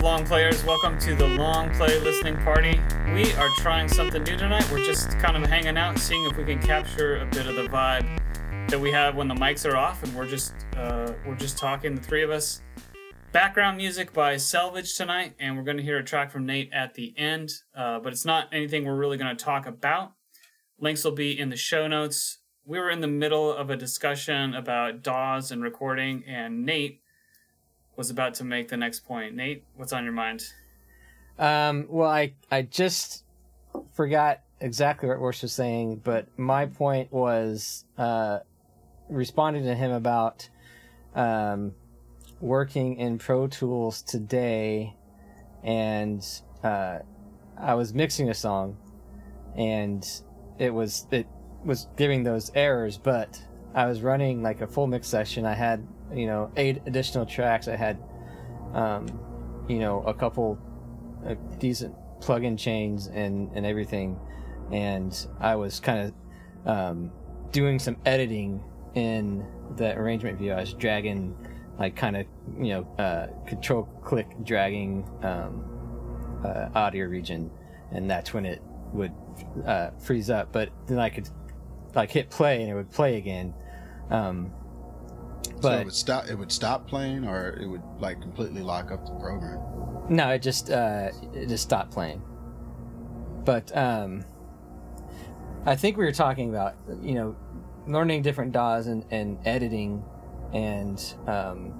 long players? Welcome to the long play listening party. We are trying something new tonight. We're just kind of hanging out, seeing if we can capture a bit of the vibe that we have when the mics are off, and we're just uh, we're just talking, the three of us. Background music by Selvedge tonight, and we're going to hear a track from Nate at the end. Uh, but it's not anything we're really going to talk about. Links will be in the show notes. We were in the middle of a discussion about DAWs and recording, and Nate was about to make the next point. Nate, what's on your mind? Um, well, I I just forgot exactly what Worsh was saying, but my point was uh, responding to him about um, working in Pro Tools today, and uh, I was mixing a song, and it was it was giving those errors, but I was running like a full mix session. I had you know eight additional tracks. I had um, you know a couple uh, decent plug-in chains and and everything, and I was kind of um, doing some editing in the arrangement view. I was dragging like kind of you know uh, control click dragging um, uh, audio region, and that's when it would uh, freeze up. But then I could like hit play and it would play again. Um, so it would stop. It would stop playing, or it would like completely lock up the program. No, it just uh, it just stopped playing. But um, I think we were talking about you know learning different DAWs and, and editing, and um,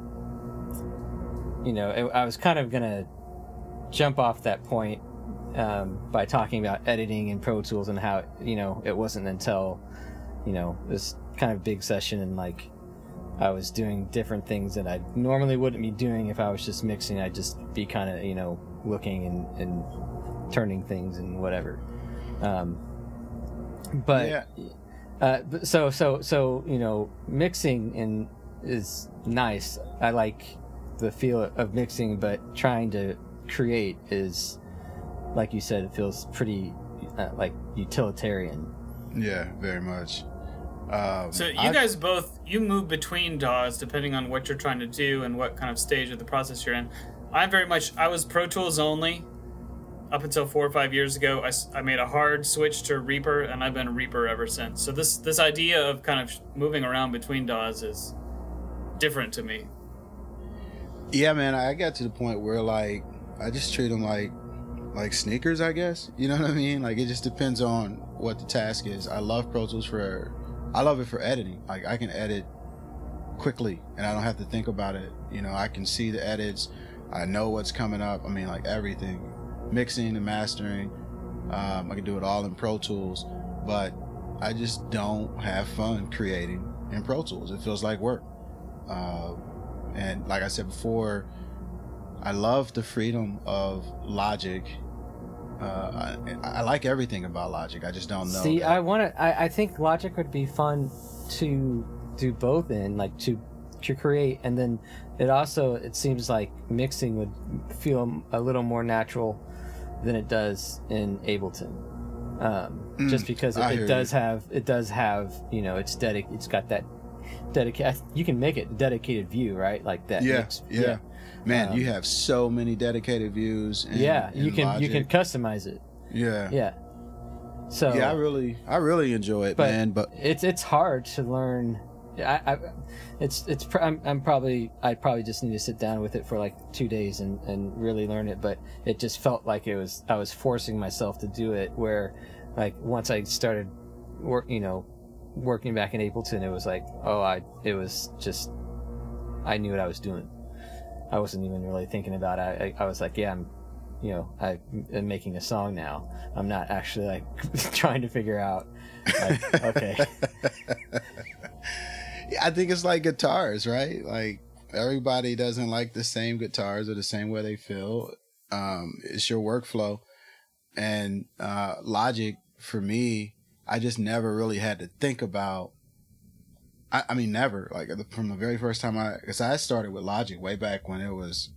you know it, I was kind of gonna jump off that point um, by talking about editing and Pro Tools and how you know it wasn't until you know this kind of big session and like I was doing different things that I normally wouldn't be doing if I was just mixing. I'd just be kind of, you know, looking and, and turning things and whatever. Um, but yeah. uh, so so so you know, mixing in is nice. I like the feel of mixing, but trying to create is, like you said, it feels pretty uh, like utilitarian. Yeah, very much. Um, so you I, guys both you move between DAWs depending on what you're trying to do and what kind of stage of the process you're in. I'm very much I was Pro Tools only up until four or five years ago. I, I made a hard switch to Reaper and I've been Reaper ever since. So this this idea of kind of moving around between DAWs is different to me. Yeah, man, I got to the point where like I just treat them like like sneakers, I guess. You know what I mean? Like it just depends on what the task is. I love Pro Tools for I love it for editing. Like I can edit quickly and I don't have to think about it. You know, I can see the edits. I know what's coming up. I mean, like everything, mixing and mastering. Um, I can do it all in Pro Tools, but I just don't have fun creating in Pro Tools. It feels like work. Uh, and like I said before, I love the freedom of Logic uh, I, I, like everything about Logic. I just don't know. See, that. I want to. I, I think Logic would be fun to do both in, like to to create, and then it also it seems like mixing would feel a little more natural than it does in Ableton. Um, mm, just because it, it does you. have it does have you know it's dedic it's got that dedicated you can make it dedicated view right like that yeah mix, yeah. yeah Man, um, you have so many dedicated views. In, yeah, in you can Logic. you can customize it. Yeah. Yeah. So yeah, I really I really enjoy it, but man. But it's it's hard to learn. I, I it's it's I'm, I'm probably I probably just need to sit down with it for like two days and and really learn it. But it just felt like it was I was forcing myself to do it. Where like once I started work, you know, working back in Ableton, it was like oh I it was just I knew what I was doing. I wasn't even really thinking about it. I, I was like, yeah, I'm, you know, I, am making a song now. I'm not actually like trying to figure out, like, okay. yeah, I think it's like guitars, right? Like everybody doesn't like the same guitars or the same way they feel. Um, it's your workflow, and uh, Logic for me, I just never really had to think about I, I mean, never. Like from the very first time I, because I started with Logic way back when it was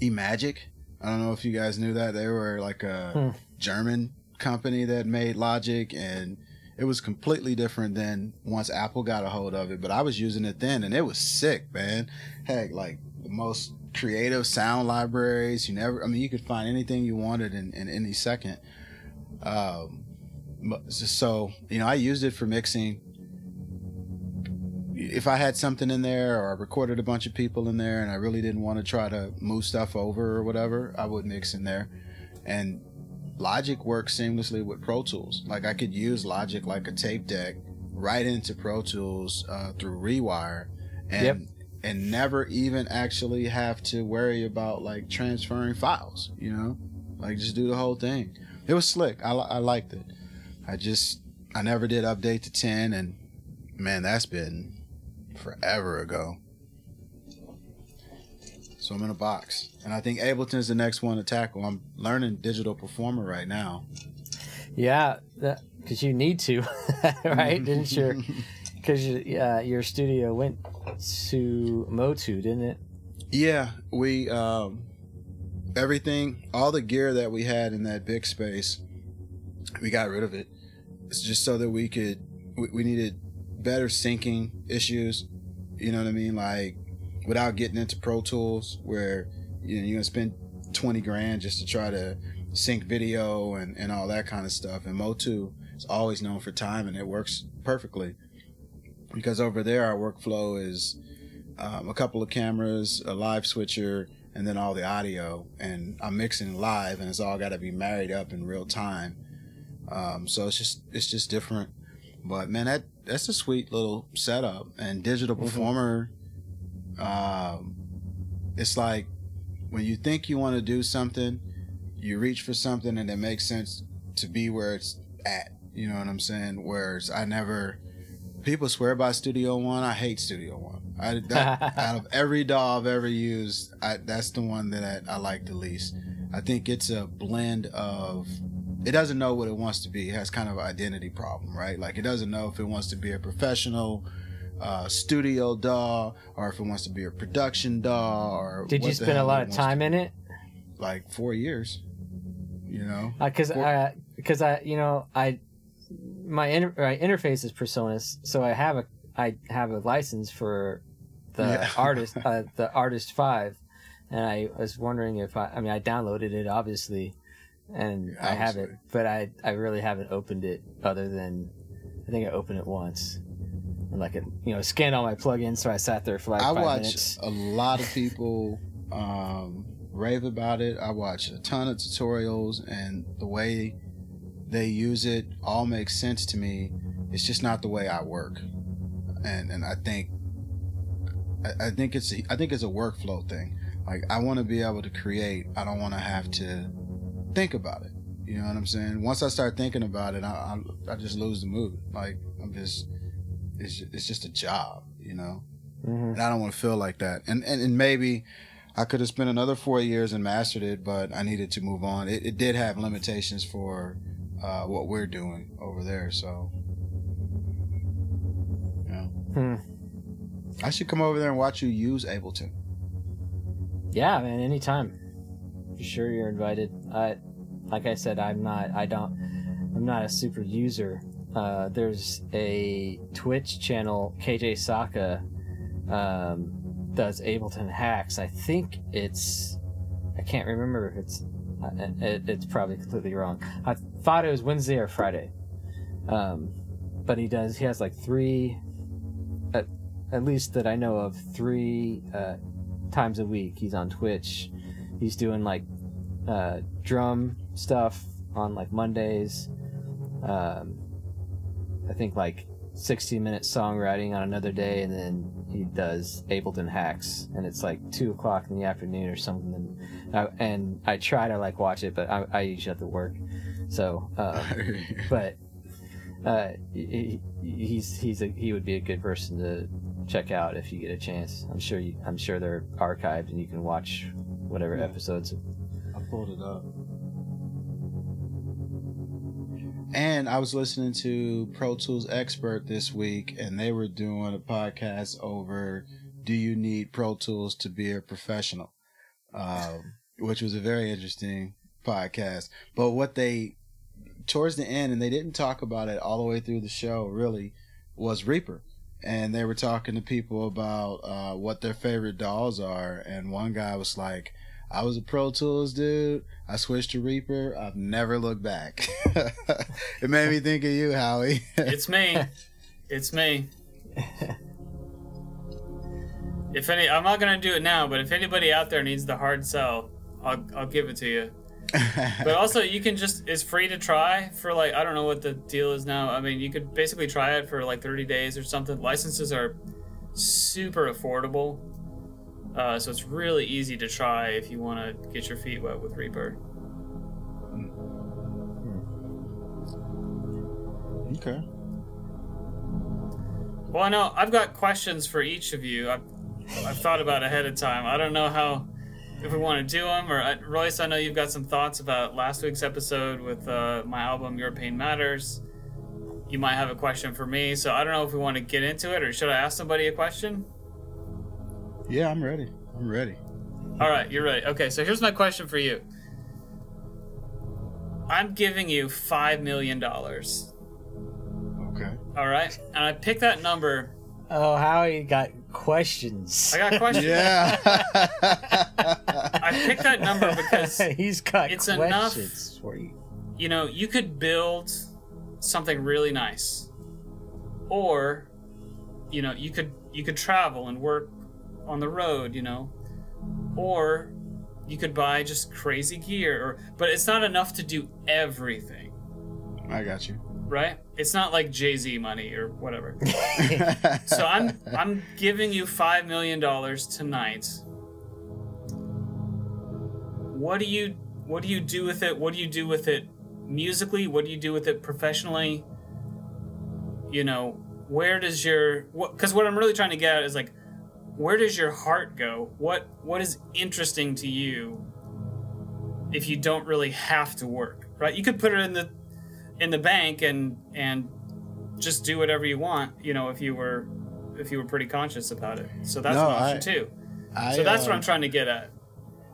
Emagic. I don't know if you guys knew that they were like a hmm. German company that made Logic, and it was completely different than once Apple got a hold of it. But I was using it then, and it was sick, man. Heck, like the most creative sound libraries. You never, I mean, you could find anything you wanted in, in any second. Um, so you know, I used it for mixing. If I had something in there, or I recorded a bunch of people in there, and I really didn't want to try to move stuff over or whatever, I would mix in there. And Logic works seamlessly with Pro Tools. Like I could use Logic like a tape deck right into Pro Tools uh, through Rewire, and yep. and never even actually have to worry about like transferring files. You know, like just do the whole thing. It was slick. I I liked it. I just I never did update to ten, and man, that's been forever ago. So I'm in a box. And I think Ableton's the next one to tackle. I'm learning digital performer right now. Yeah, because you need to, right? Didn't your because uh, your studio went to Motu, didn't it? Yeah, we um, everything, all the gear that we had in that big space, we got rid of it. It's just so that we could. We, we needed better syncing issues. You know what I mean? Like without getting into Pro Tools, where you know, you're gonna spend twenty grand just to try to sync video and, and all that kind of stuff. And Motu is always known for time, and it works perfectly because over there our workflow is um, a couple of cameras, a live switcher, and then all the audio. And I'm mixing live, and it's all got to be married up in real time. Um, so it's just it's just different. But man, that that's a sweet little setup. And Digital mm-hmm. Performer um, it's like when you think you want to do something, you reach for something and it makes sense to be where it's at. You know what I'm saying? Whereas I never, people swear by Studio One. I hate Studio One. I, that, out of every DAW I've ever used, I, that's the one that I, I like the least. I think it's a blend of it doesn't know what it wants to be. It has kind of an identity problem, right? Like it doesn't know if it wants to be a professional uh, studio DAW or if it wants to be a production DAW. or did you spend a lot of time in it like four years you know because uh, i because i you know i my, inter- my interface is PreSonus so i have a i have a license for the yeah. artist uh, the artist five and i was wondering if i i mean i downloaded it obviously and i have it but i i really haven't opened it other than i think i opened it once and like it, you know, scanned all my plugins. So I sat there for like I watch minutes. a lot of people um, rave about it. I watch a ton of tutorials, and the way they use it all makes sense to me. It's just not the way I work, and and I think I, I think it's a, I think it's a workflow thing. Like I want to be able to create. I don't want to have to think about it. You know what I'm saying? Once I start thinking about it, I, I, I just lose the mood. Like I'm just it's it's just a job, you know. Mm-hmm. And I don't want to feel like that. And, and and maybe I could have spent another four years and mastered it, but I needed to move on. It, it did have limitations for uh, what we're doing over there, so yeah. Hmm. I should come over there and watch you use Ableton. Yeah, man, anytime. For sure, you're invited. Like I said, I'm not. I don't. I'm not a super user uh, there's a Twitch channel, KJ Sawka, um, does Ableton hacks. I think it's, I can't remember if it's, uh, it, it's probably completely wrong. I thought it was Wednesday or Friday. Um, but he does, he has like three, at, at least that I know of, three uh, times a week. He's on Twitch. He's doing like uh, drum stuff on like Mondays. Um, I think like 60 minute songwriting on another day, and then he does Ableton hacks, and it's like two o'clock in the afternoon or something. And I, and I try to like watch it, but I, I usually have to work. So, uh, but uh, he, he's he's a, he would be a good person to check out if you get a chance. I'm sure you, I'm sure they're archived and you can watch whatever episodes. Pulled it up. And I was listening to Pro Tools Expert this week, and they were doing a podcast over Do you need Pro Tools to be a professional? Um, which was a very interesting podcast. But what they towards the end, and they didn't talk about it all the way through the show. Really, was Reaper, and they were talking to people about uh, what their favorite DAWs are, and one guy was like. I was a Pro Tools dude. I switched to Reaper. I've never looked back. it made me think of you, Howie. it's me. It's me. If any, I'm not gonna do it now, but if anybody out there needs the hard sell, I'll I'll give it to you. but also, you can just it's free to try for like I don't know what the deal is now. I mean, you could basically try it for like 30 days or something. Licenses are super affordable. Uh, so it's really easy to try if you want to get your feet wet with Reaper. Okay. Well, I know I've got questions for each of you. I've, I've thought about ahead of time. I don't know how if we want to do them or uh, Royce. I know you've got some thoughts about last week's episode with uh, my album "Your Pain Matters." You might have a question for me, so I don't know if we want to get into it or should I ask somebody a question? Yeah, I'm ready. I'm ready. All right, you're ready. Okay, so here's my question for you. I'm giving you five million dollars. Okay. All right, and I picked that number. Oh, Howie you got questions. I got questions. Yeah. I picked that number because he's got it's enough- questions for you. you know you could build something really nice, or you know you could you could travel and work on the road. You know, or you could buy just crazy gear. Or but it's not enough to do everything, I got you. right? It's not like Jay Z money or whatever. so I'm I'm giving you five million dollars tonight. What do you what do you do with it? What do you do with it musically? What do you do with it professionally? You know, where does your what? Because what I'm really trying to get at is like, where does your heart go? What what is interesting to you? If you don't really have to work, right? You could put it in the in the bank and and just do whatever you want. You know, if you were if you were pretty conscious about it. So that's No, an option I- too. I, So that's what uh, I'm trying to get at.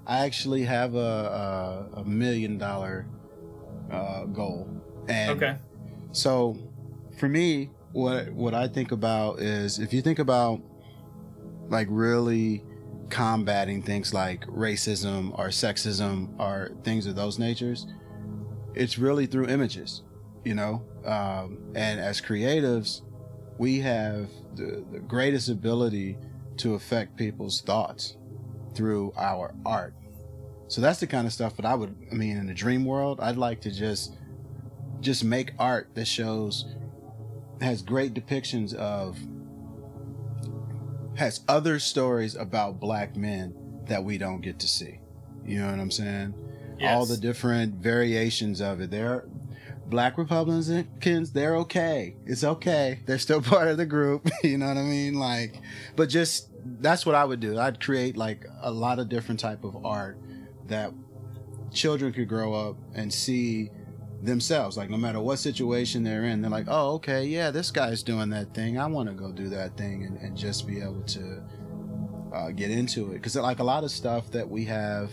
I actually have a a, a million dollar uh, goal, and Okay. so for me, what what I think about is if you think about like really combating things like racism or sexism or things of those natures, it's really through images, you know. Um, and as creatives, we have the, the greatest ability to affect people's thoughts through our art. So that's the kind of stuff that I would I mean in the dream world, I'd like to just just make art that shows has great depictions of has other stories about black men that we don't get to see. You know what I'm saying? All the different variations of it. They're black Republicans, they're okay. It's okay. They're still part of the group. You know what I mean? Like, but just that's what I would do. I'd create like a lot of different type of art that children could grow up and see themselves. Like no matter what situation they're in, they're like, oh, okay, yeah, this guy's doing that thing. I want to go do that thing and, and just be able to uh, get into it. Because like a lot of stuff that we have,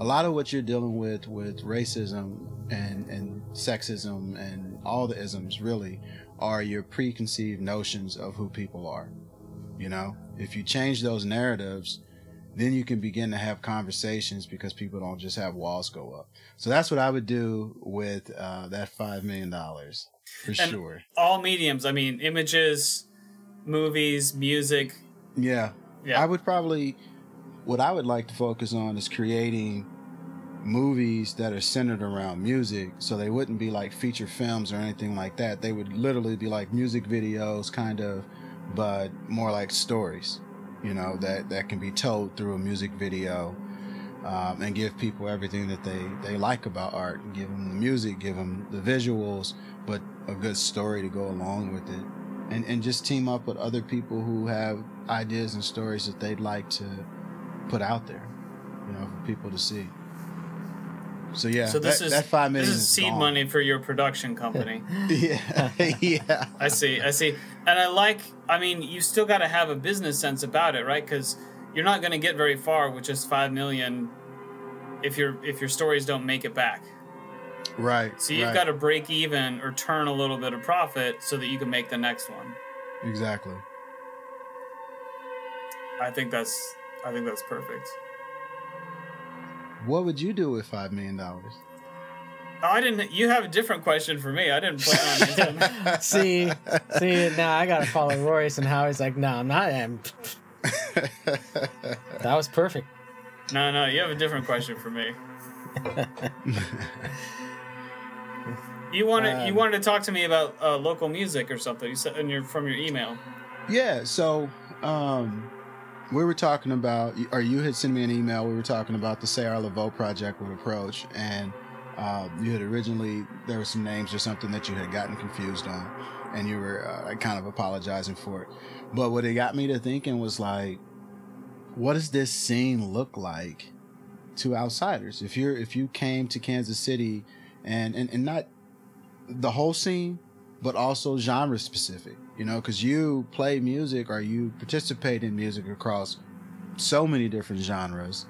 a lot of what you're dealing with with racism and and sexism and all the isms really are your preconceived notions of who people are. You know, if you change those narratives, then you can begin to have conversations because people don't just have walls go up. So that's what I would do with uh, that five million dollars for And- sure. All mediums. I mean, images, movies, music. Yeah, Yeah. I would probably. What I would like to focus on is creating movies that are centered around music, so they wouldn't be like feature films or anything like that. They would literally be like music videos, kind of, but more like stories. You know that that can be told through a music video, um, and give people everything that they they like about art. And give them the music, give them the visuals, but a good story to go along with it and, and just team up with other people who have ideas and stories that they'd like to put out there, you know, for people to see. So yeah, so this that, is that five this million is seed gone. money for your production company. Yeah, yeah, I see. I see. And I like. I mean, you still got to have a business sense about it, right? Because you're not going to get very far with just five million if your if your stories don't make it back. Right. So you've right. got to break even or turn a little bit of profit so that you can make the next one. exactly. I think that's I think that's perfect. What would you do with five million dollars? Oh, I didn't. You have a different question for me. I didn't plan on answering. see, see, now I gotta follow Royce and how he's like, no, I'm not. I'm, that was perfect. No, no, you have a different question for me. You wanted you Um, wanted to talk to me about uh, local music or something. You said in your from your email. Yeah, so um, we were talking about, or you had sent me an email. We were talking about the Say Our Laveau project with Approach, and um, you had originally there were some names or something that you had gotten confused on, and you were uh, kind of apologizing for it. But what it got me to thinking was like, what does this scene look like to outsiders? If you're if you came to Kansas City, and and, and not the whole scene, but also genre specific, you know, because you play music or you participate in music across so many different genres.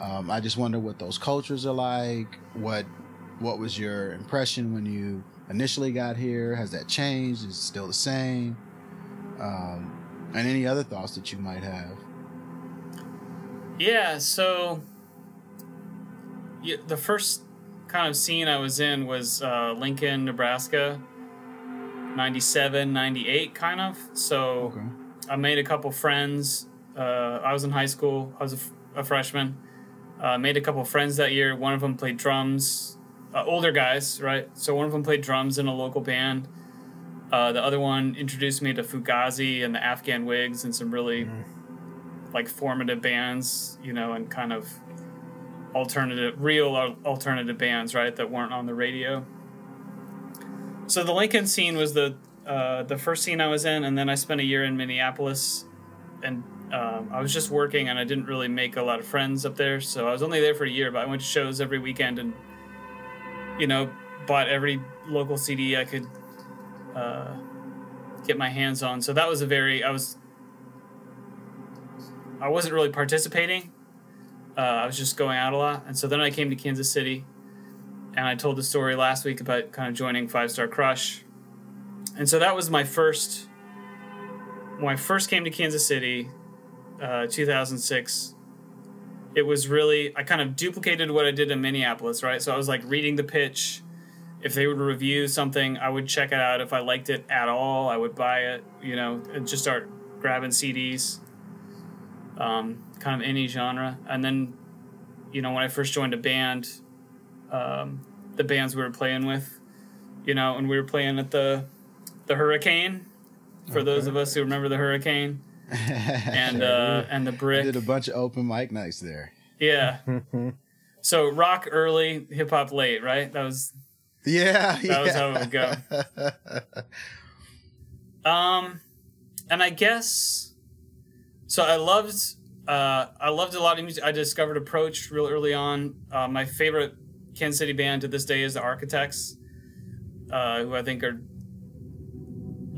Um, I just wonder what those cultures are like. What what was your impression when you initially got here? Has that changed? Is it still the same? Um, and any other thoughts that you might have? Yeah, so yeah, the first kind of scene I was in was uh, Lincoln, Nebraska, 97, 98, kind of. So Okay. I made a couple friends. Uh, I was in high school, I was a, f- a freshman. Uh, made a couple friends that year. One of them played drums, uh, older guys, right? So one of them played drums in a local band. Uh, the other one introduced me to Fugazi and the Afghan Wigs and some really like formative bands, you know, and kind of alternative, real alternative bands, right, that weren't on the radio. So the Lincoln scene was the uh, the first scene I was in, and then I spent a year in Minneapolis, and um, I was just working, and I didn't really make a lot of friends up there. So I was only there for a year, but I went to shows every weekend, and you know, bought every local CD I could uh, get my hands on. So that was a very I was I wasn't really participating. Uh, I was just going out a lot, and so then I came to Kansas City, and I told the story last week about kind of joining Five Star Crush, and so that was my first. When I first came to Kansas City, uh, 2006, it was really I kind of duplicated what I did in Minneapolis, right? So I was like reading the pitch. If they would review something, I would check it out. If I liked it at all, I would buy it, you know, and just start grabbing CDs um, kind of any genre. And then, you know, when I first joined a band, um, the bands we were playing with, you know, and we were playing at the the Hurricane. For those of us who remember the Hurricane and uh, and the Brick, did a bunch of open mic nights there. yeah. So rock early, hip hop late, right? That was Yeah, That was how it would go. Um, and I guess so. I loved, uh, I loved a lot of music. I discovered Approach real early on. Uh, my favorite Kansas City band to this day is the Architects, uh, who I think are.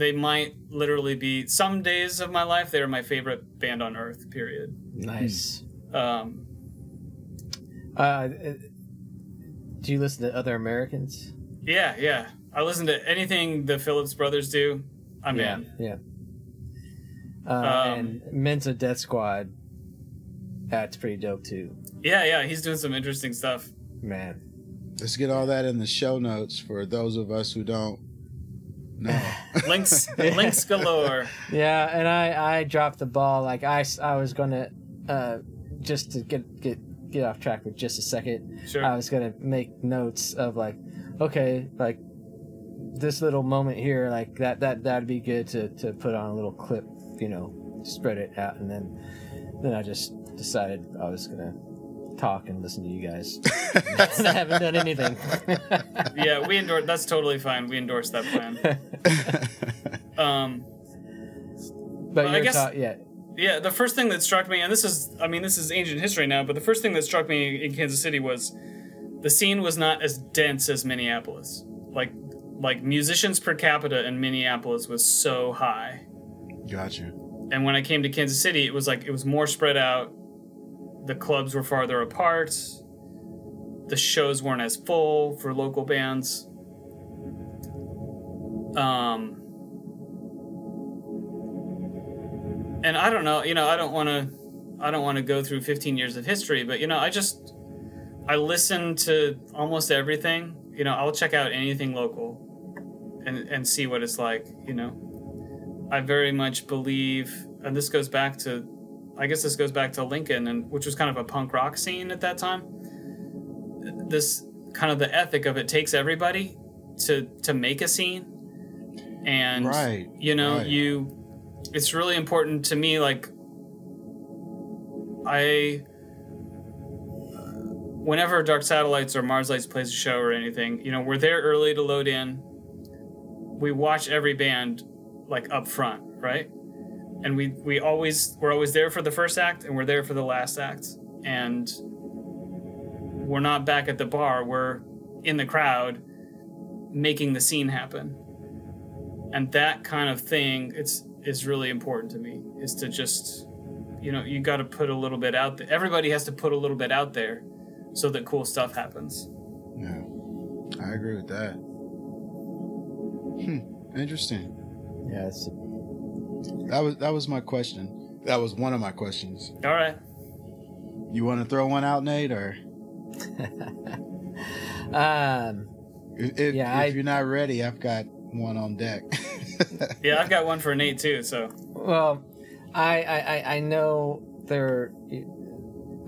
They might literally be some days of my life. They are my favorite band on earth. Period. Nice. Um, Uh, do you listen to other Americans? yeah, yeah. I listen to anything the Phillips brothers do. I'm yeah, in. yeah. Uh, Um, and Mensa Deathsquad. That's pretty dope too, Yeah, yeah. He's doing some interesting stuff. man. Let's get all that in the show notes for those of us who don't know. Links, links galore. Yeah, and I I dropped the ball. Like I, I was gonna uh just to get get get off track for just a second. Sure. I was gonna make notes of like, okay, like this little moment here, like that that that'd be good to to put on a little clip, you know, spread it out, and then then I just decided I was gonna talk and listen to you guys. I haven't done anything. yeah, we endorse. That's totally fine. We endorse that plan. Um, but Well, I guess- ta- yeah, yeah, the first thing that struck me, and this is, I mean, this is ancient history now, but the first thing that struck me in Kansas City was the scene was not as dense as Minneapolis. Like, like musicians per capita in Minneapolis was so high, gotcha. and when I came to Kansas City, it was like it was more spread out. The clubs were farther apart. the shows weren't as full for local bands. Um, and I don't know, you know, I don't want to, I don't want to go through 15 years of history, but you know, I just, I listen to almost everything. You know, I'll check out anything local, and and see what it's like. You know, I very much believe, and this goes back to, I guess this goes back to Lincoln, and which was kind of a punk rock scene at that time. This kind of the ethic of it takes everybody to to make a scene, and Right, you know right. you, it's really important to me. Like, I whenever Dark Satellites or Mars Lights plays a show or anything, you know, we're there early to load in. We watch every band like up front, right? And we we always we're always there for the first act and we're there for the last act. And we're not back at the bar, we're in the crowd making the scene happen. And that kind of thing it's is really important to me is to just you know, you got to put a little bit out there. Everybody has to put a little bit out there so that cool stuff happens. Yeah, I agree with that. Hmm. Interesting. Yeah, it's, That was that was my question. That was one of my questions. All right. You want to throw one out, Nate, or um, if, if, Yeah, if I- you're not ready, I've got one on deck. Yeah, I've got one for Nate too. So well, I, I, I- I know there.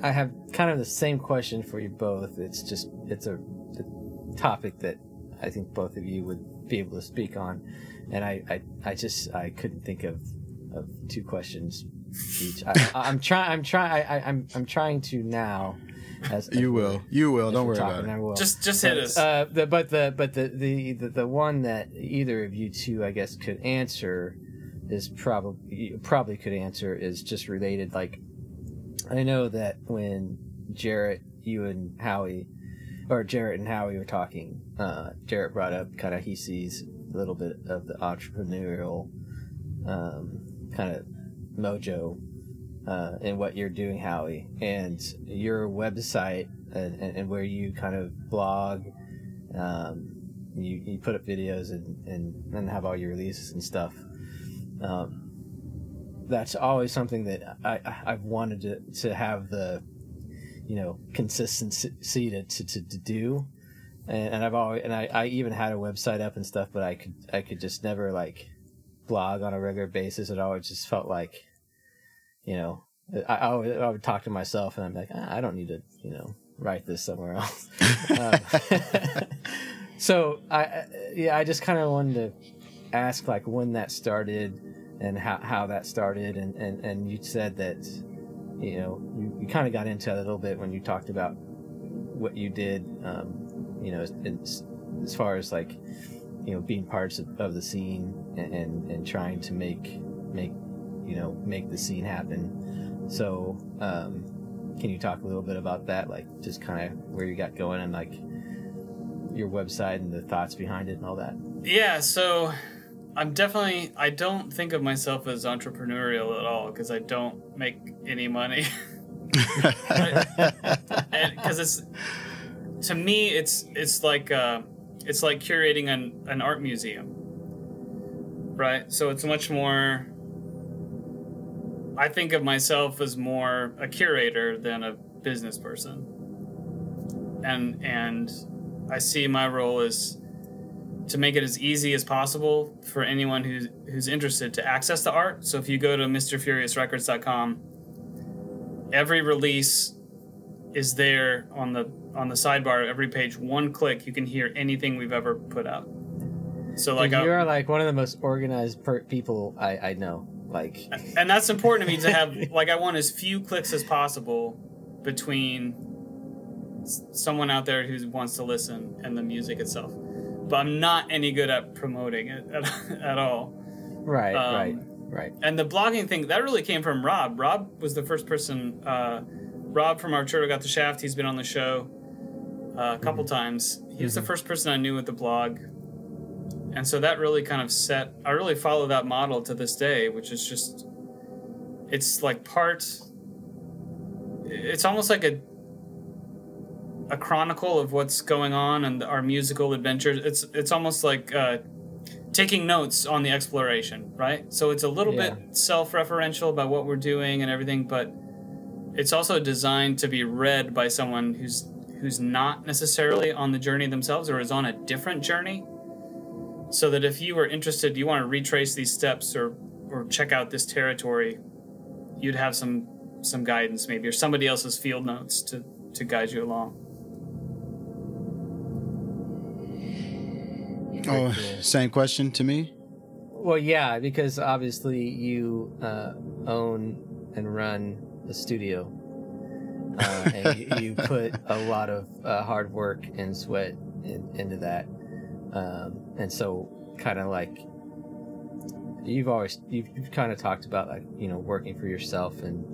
I have kind of the same question for you both. It's just it's a, a topic that I think both of you would be able to speak on, and I, I, I just I couldn't think of, of two questions each. I, I'm trying. I'm trying. I, I, I'm I'm trying to now. As, as you we're- will. You will. Don't we're worry about it. I will. just just hit But, us. Uh, the, but the but the, the the the one that either of you two, I guess, could answer is probably probably could answer is just related. Like, I know that when Jarrett, you and Howie, or Jarrett and Howie were talking, uh, Jarrett brought up kind of he sees a little bit of the entrepreneurial um, kind of mojo uh, in what you're doing, Howie, and your website and, and, and where you kind of blog. Um, you, you put up videos and, and, and have all your releases and stuff. Um, that's always something that I, I've wanted to, to have the, you know, consistency to, to, to do. And, and I've always, and I, I even had a website up and stuff, but I could, I could just never like blog on a regular basis. It always just felt like, you know, I, I, would, I would talk to myself and I'm like, ah, I don't need to, you know, write this somewhere else. um, so I, yeah, I just kind of wanted to ask like when that started and how, how that started. And, and, and you said that, you know, you, you kind of got into it a little bit when you talked about what you did, um, you know, as, as far as like, you know, being parts of, of the scene and, and, and trying to make, make, you know, make the scene happen. So, um, can you talk a little bit about that? Like just kind of where you got going and like your website and the thoughts behind it and all that. yeah, so I'm definitely I don't think of myself as entrepreneurial at all because I don't make any money. because it's to me it's it's like uh, it's like curating an, an art museum. Right? So it's much more i think of myself as more a curator than a business person. And and i see my role as to make it as easy as possible for anyone who's who's interested to access the art. So if you go to mrfuriousrecords.com every release is there on the on the sidebar of every page one click you can hear anything we've ever put out so like you're like one of the most organized per- people I, I know. Like, and that's important to me to have like i want as few clicks as possible between someone out there who wants to listen and the music itself but i'm not any good at promoting it at, at all right, Um, right, right. and the blogging thing that really came from Rob. Rob was the first person. Uh, Rob from Arturo got the shaft. He's been on the show uh, a couple times. He was the first person I knew with the blog, and so that really kind of set. I really follow that model to this day, which is just. It's like part. It's almost like a. a chronicle of what's going on and our musical adventures. It's it's almost like uh, taking notes on the exploration, right? So it's a little Yeah. bit self-referential about what we're doing and everything, but it's also designed to be read by someone who's who's not necessarily on the journey themselves or is on a different journey. So that if you were interested, you want to retrace these steps or or check out this territory, you'd have some some guidance maybe or somebody else's field notes to to guide you along. Oh, same question to me. Well, yeah, because obviously you uh, own and run the studio, uh, and you, you put a lot of uh, hard work and sweat in, into that, um, and so kind of like you've always you've, you've kind of talked about like you know working for yourself and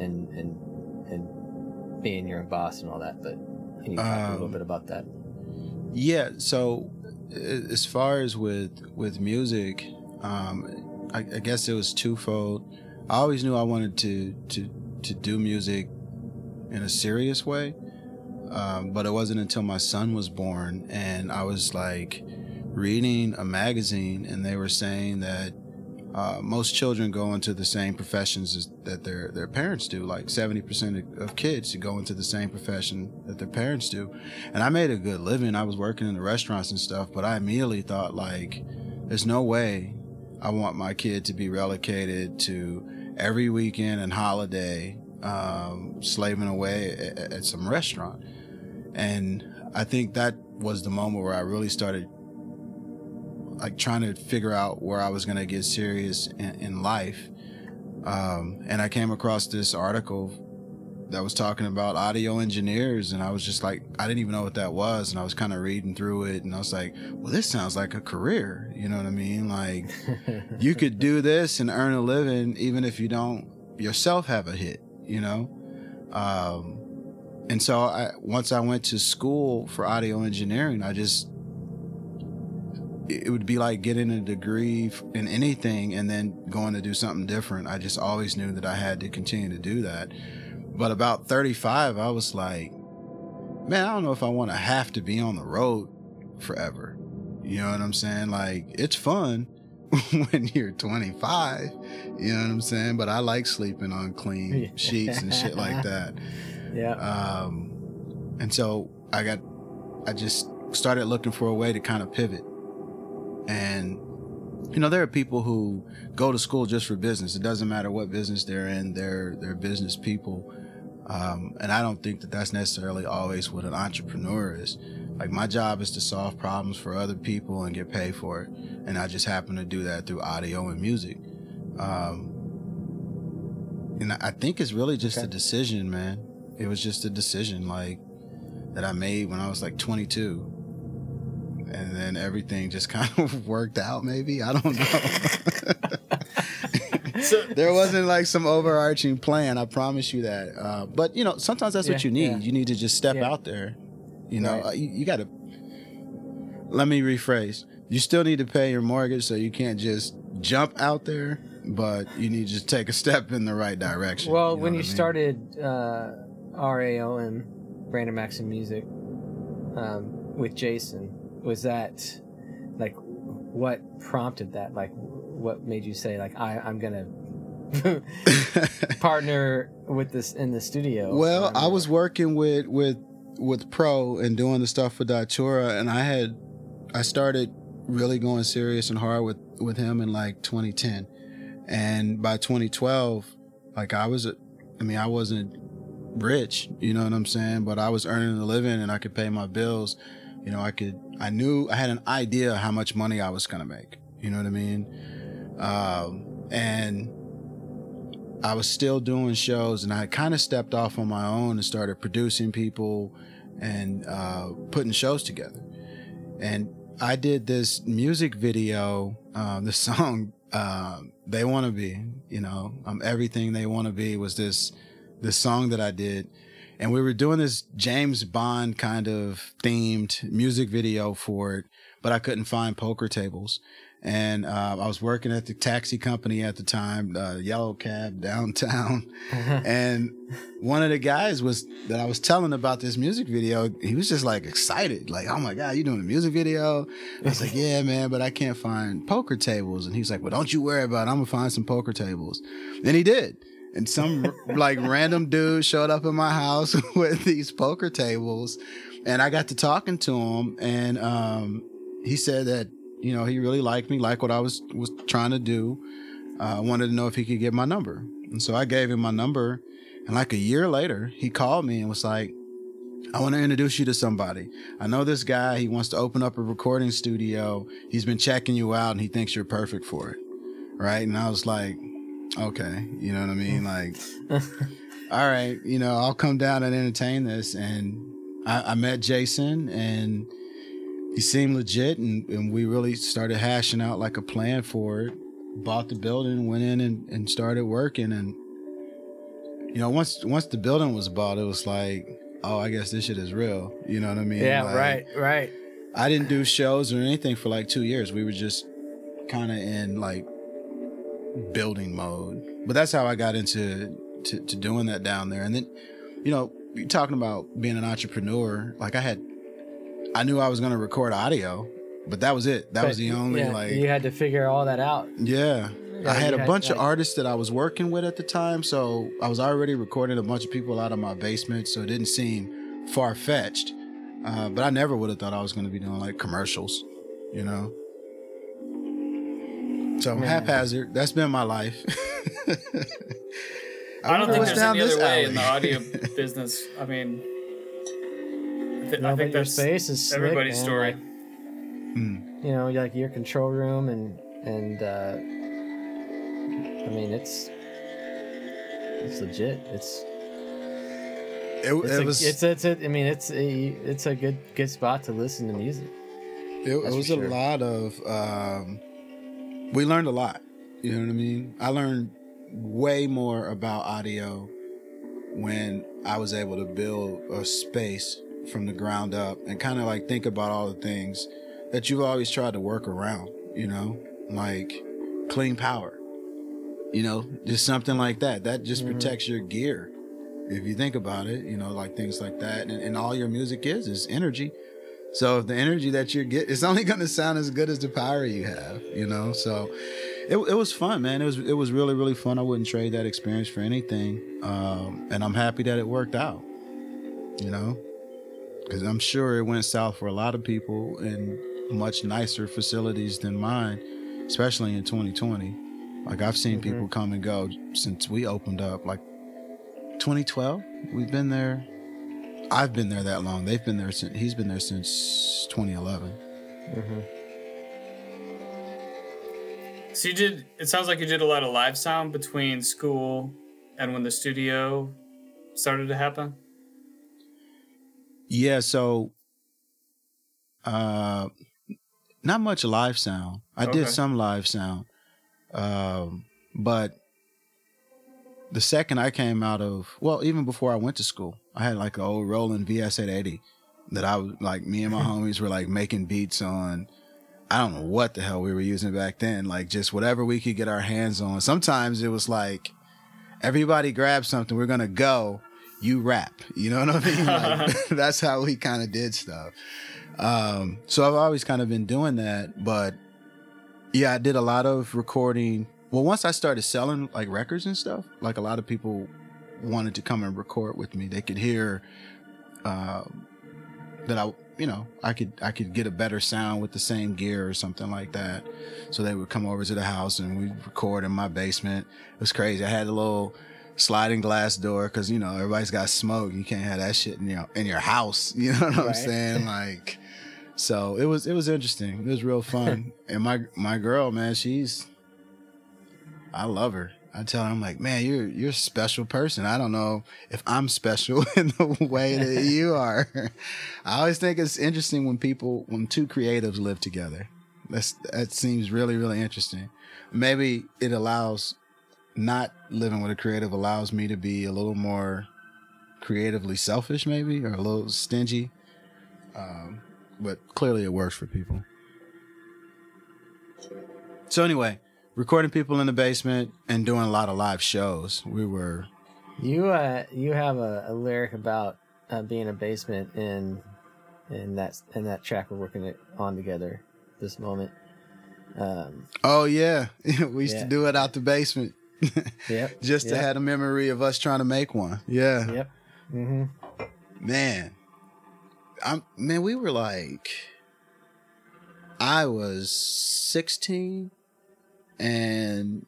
and and and being your own boss and all that. But can you talk a little Um, bit about that? Yeah. So, as far as with with music, um, I, I guess it was twofold. I always knew I wanted to to to do music in a serious way, um, but it wasn't until my son was born and I was like reading a magazine and they were saying that uh, most children go into the same professions as, that their their parents do. Like seventy percent of kids go into the same profession that their parents do. And I made a good living. I was working in the restaurants and stuff, but I immediately thought like, there's no way I want my kid to be relocated to every weekend and holiday um, slaving away at, at some restaurant. And I think that was the moment where I really started like trying to figure out where I was going to get serious in, in life. Um, and I came across this article that was talking about audio engineers and I was just like I didn't even know what that was and I was kind of reading through it and I was like well this sounds like a career you know what I mean like you could do this and earn a living even if you don't yourself have a hit you know um, and so I once I went to school for audio engineering I just it would be like getting a degree in anything and then going to do something different I just always knew that I had to continue to do that but about 35, I was like, man, I don't know if I want to have to be on the road forever. You know what I'm saying? Like, it's fun when you're 25. You know what I'm saying? But I like sleeping on clean sheets and shit like that. yeah. Um, and so I got, I just started looking for a way to kind of pivot. And, you know, there are people who go to school just for business. It doesn't matter what business they're in. They're, they're business people. Um, and I don't think that that's necessarily always what an entrepreneur is. Like my job is to solve problems for other people and get paid for it. And I just happen to do that through audio and music. Um, and I think it's really just Okay. a decision, man. It was just a decision like that I made when I was like 22. And then everything just kind of worked out, maybe. I don't know. So there wasn't like some overarching plan. I promise you that. Uh, but you know, sometimes that's what you need. yeah. You need to just step Yeah. out there. You know, Right. uh, you, you got to. Let me rephrase. You still need to pay your mortgage, so you can't just jump out there. But you need to just take a step in the right direction. Well, know when you I mean? started uh, RAOM, Brandon Maxim Music, um, with Jason, was that like what prompted that? Like, what made you say like I I'm gonna partner with this in the studio? Well, I was working with with with Pro and doing the stuff for Datura, and I had I started really going serious and hard with with him in like 2010, and by 2012, like I was, I mean, I wasn't rich, you know what I'm saying, but I was earning a living and I could pay my bills. You know, I could, I knew, I had an idea how much money I was gonna make. You know what I mean? Um, and I was still doing shows and I kind of stepped off on my own and started producing people and uh, putting shows together. And I did this music video, um, the song um, "They Want to Be," you know, um, everything they want to be was this this song that I did, and we were doing this James Bond kind of themed music video for it, but I couldn't find poker tables, and uh, I was working at the taxi company at the time, uh, Yellow Cab downtown. and one of the guys was that I was telling about this music video. He was just like excited, like, "Oh my god, you doing a music video?" I was like, "Yeah, man, but I can't find poker tables." And he's like, "Well, don't you worry about it. I'm gonna find some poker tables." And he did. And some like random dude showed up in my house with these poker tables, and I got to talking to him, and um, he said that you know, he really liked me, liked what I was was trying to do. I uh, wanted to know if he could get my number, and so I gave him my number. And like a year later, he called me and was like, "I want to introduce you to somebody. I know this guy. He wants to open up a recording studio. He's been checking you out, and he thinks you're perfect for it." Right? And I was like, "Okay, you know what I mean? Like, all right, you know, I'll come down and entertain this." And I, I met Jason and he seemed legit and, and we really started hashing out like a plan for it. Bought the building went in and, and started working and you know once once the building was bought it was like oh i guess this shit is real. You know what i mean? Yeah like, right right. I didn't do shows or anything for like two years. We were just kind of in like building mode. But that's how i got into to, to doing that down there. And then you know you're talking about being an entrepreneur like i had I knew I was going to record audio, but that was it. That But was the only yeah, like you had to figure all that out. yeah. Yeah, I had a had, bunch of like- artists that I was working with at the time, so I was already recording a bunch of people out of my basement, so it didn't seem far fetched. Uh, but I never would have thought I was going to be doing like commercials, you know. So Man. haphazard. That's been my life. I don't think what's there's down any this other way alley. in the audio business. I mean, I, No, I think your space is slick, everybody's man. story. Like, Mm. you know, like your control room and and uh, I mean it's it's legit. It's It, it's it a, was it's it's a, I mean it's a it's a good good spot to listen to music. It, it was sure. a lot of. Um, we learned a lot. You know what I mean? I learned way more about audio when I was able to build a space from the ground up and kind of like think about all the things that you've always tried to work around. You know, like clean power. You know, just something like that. That just Mhm. protects your gear. If you think about it, you know, like things like that, and, and all your music is is energy. So if the energy that you're getting, it's only going to sound as good as the power you have, you know. So it, it was fun, man. It was it was really really fun. I wouldn't trade that experience for anything, um, and I'm happy that it worked out. You know, because I'm sure it went south for a lot of people in much nicer facilities than mine, especially in 2020. Like I've seen Mhm. people come and go since we opened up, like 2012. We've been there. I've been there that long. They've been there since he's been there since 2011. Mm-hmm. So you did. It sounds like you did a lot of live sound between school and when the studio started to happen. Yeah, so uh not much live sound. I did some live sound. Um but the second I came out of well, even before I went to school, I had like an old Roland VS eight eighty that I was like me and my homies were like making beats on I don't know what the hell we were using back then, like just whatever we could get our hands on. Sometimes it was like everybody grab something, we're gonna go, you rap. You know what I mean? Like, that's how we kind of did stuff. Um, so I've always kind of been doing that, but yeah, I did a lot of recording. Well, once I started selling like records and stuff, like a lot of people wanted to come and record with me. They could hear uh, that I, you know, I could I could get a better sound with the same gear or something like that. So they would come over to the house and we'd record in my basement. It was crazy. I had a little sliding glass door because you know everybody's got smoke. You can't have that shit in your in your house. You know what I'm saying? Like, so it was it was interesting. It was real fun. and my my girl, man, she's I love her. I tell her, I'm like, man, you're you're a special person. I don't know if I'm special in the way that you are. I always think it's interesting when people when two creatives live together. That's that seems really really interesting. Maybe it allows not living with a creative allows me to be a little more creatively selfish, maybe, or a little stingy. Um, but clearly, it works for people. So anyway, recording people in the basement and doing a lot of live shows. We were. You uh, you have a, a lyric about uh, being a basement in in that in that track we're working it on together this moment. Um, Oh yeah, we used Yeah. to do it out the basement. Yep, Just to yep. have a memory of us trying to make one. Yeah. yep. Mm-hmm. Man. I'm man, we were like I was 16 and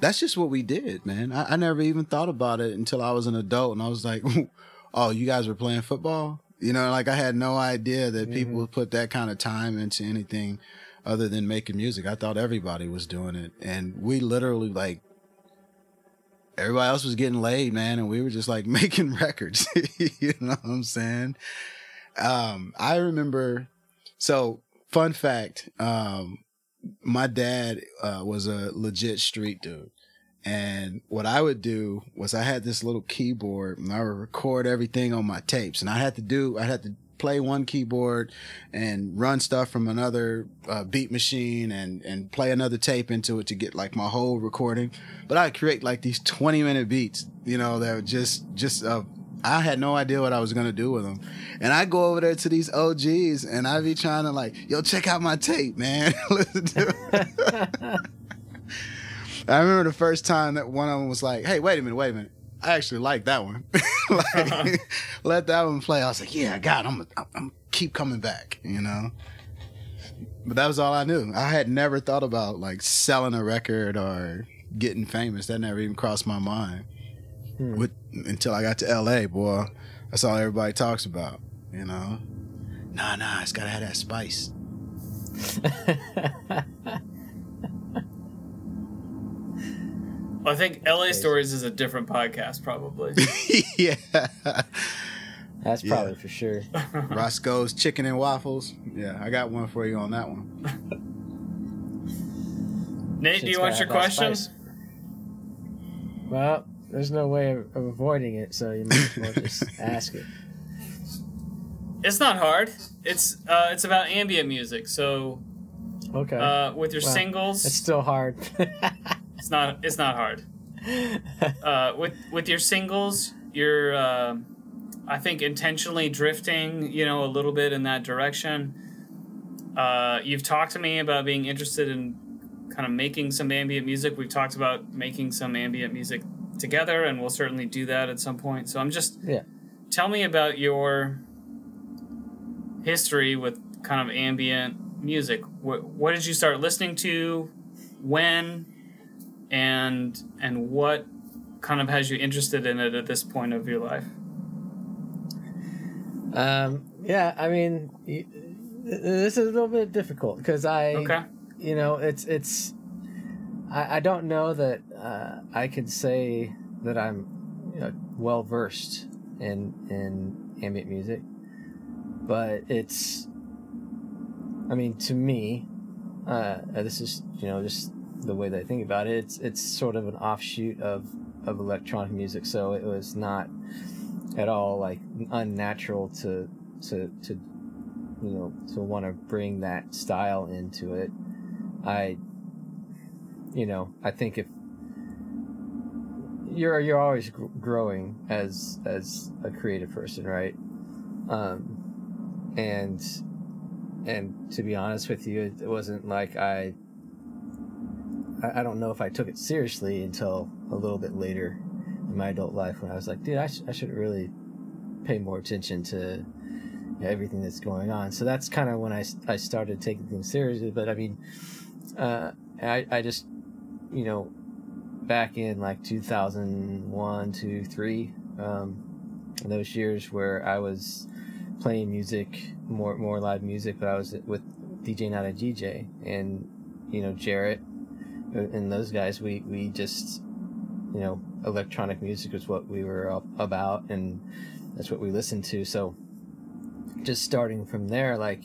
that's just what we did, man. I, I never even thought about it until I was an adult and I was like, Oh, you guys were playing football? You know, like I had no idea that people would put that kind of time into anything other than making music. I thought everybody was doing it. And we literally like everybody else was getting laid, man, and we were just like making records. you know what I'm saying? Um, I remember. So, fun fact: um, my dad uh, was a legit street dude, and what I would do was I had this little keyboard, and I would record everything on my tapes, and I had to do, I had to play one keyboard and run stuff from another uh, beat machine and and play another tape into it to get like my whole recording but I'd create like these 20 minute beats, you know, that were just, just, uh, I had no idea what I was to do with them. And I go over there to these OGs and I'd be trying to like, yo, check out my tape, man. Listen to it. I remember the first time that one of them was like, hey, wait a minute, wait a minute. I actually like that one. like, let that one play. I was like, yeah, God, I'm, I'm, I'm keep coming back, you know? But that was all I knew. I had never thought about like selling a record or getting famous. That never even crossed my mind. Hmm. With, until I got to LA, boy. That's all everybody talks about, you know? Nah, nah, it's gotta have that spice. I think LA Stories is a different podcast, probably. yeah. That's Yeah. probably for sure. Roscoe's Chicken and Waffles. Yeah, I got one for you on that one. Nate, do you want your have that question? Well, there's no way of, of avoiding it, so you might as well just ask it. It's not hard. It's uh, it's about ambient music. So Okay. uh, with your Well, singles, it's still hard. It's not it's not hard. Uh, with with your singles, you're uh, I think intentionally drifting, you know, a little bit in that direction. Uh, you've talked to me about being interested in kind of making some ambient music. We've talked about making some ambient music together, and we'll certainly do that at some point. So I'm just yeah. tell me about your history with kind of ambient music. What, what did you start listening to? When? And and what kind of has you interested in it at this point of your life? Um, yeah, I mean, this is a little bit difficult because I, Okay. you know, it's it's. I, I don't know that uh, I could say that I'm, you know, well versed in in ambient music, but it's. I mean, to me, uh, this is you know just the way that I think about it. It's it's sort of an offshoot of of electronic music, so it was not at all like unnatural to to to you know to want to bring that style into it i you know i think if you're you're always gr- growing as as a creative person right um and and to be honest with you it wasn't like i i, I don't know if i took it seriously until a little bit later in my adult life when I was like, dude, I, sh- I should really pay more attention to everything that's going on. So that's kind of when I, I started taking things seriously. But I mean, uh, I, I just, you know, back in like 2001, 2, 3, um, those years where I was playing music, more, more live music, but I was with DJ Not a DJ and, you know, Jarrett and those guys, we, we just, you know, electronic music was what we were up about and that's what we listened to. So just starting from there, like,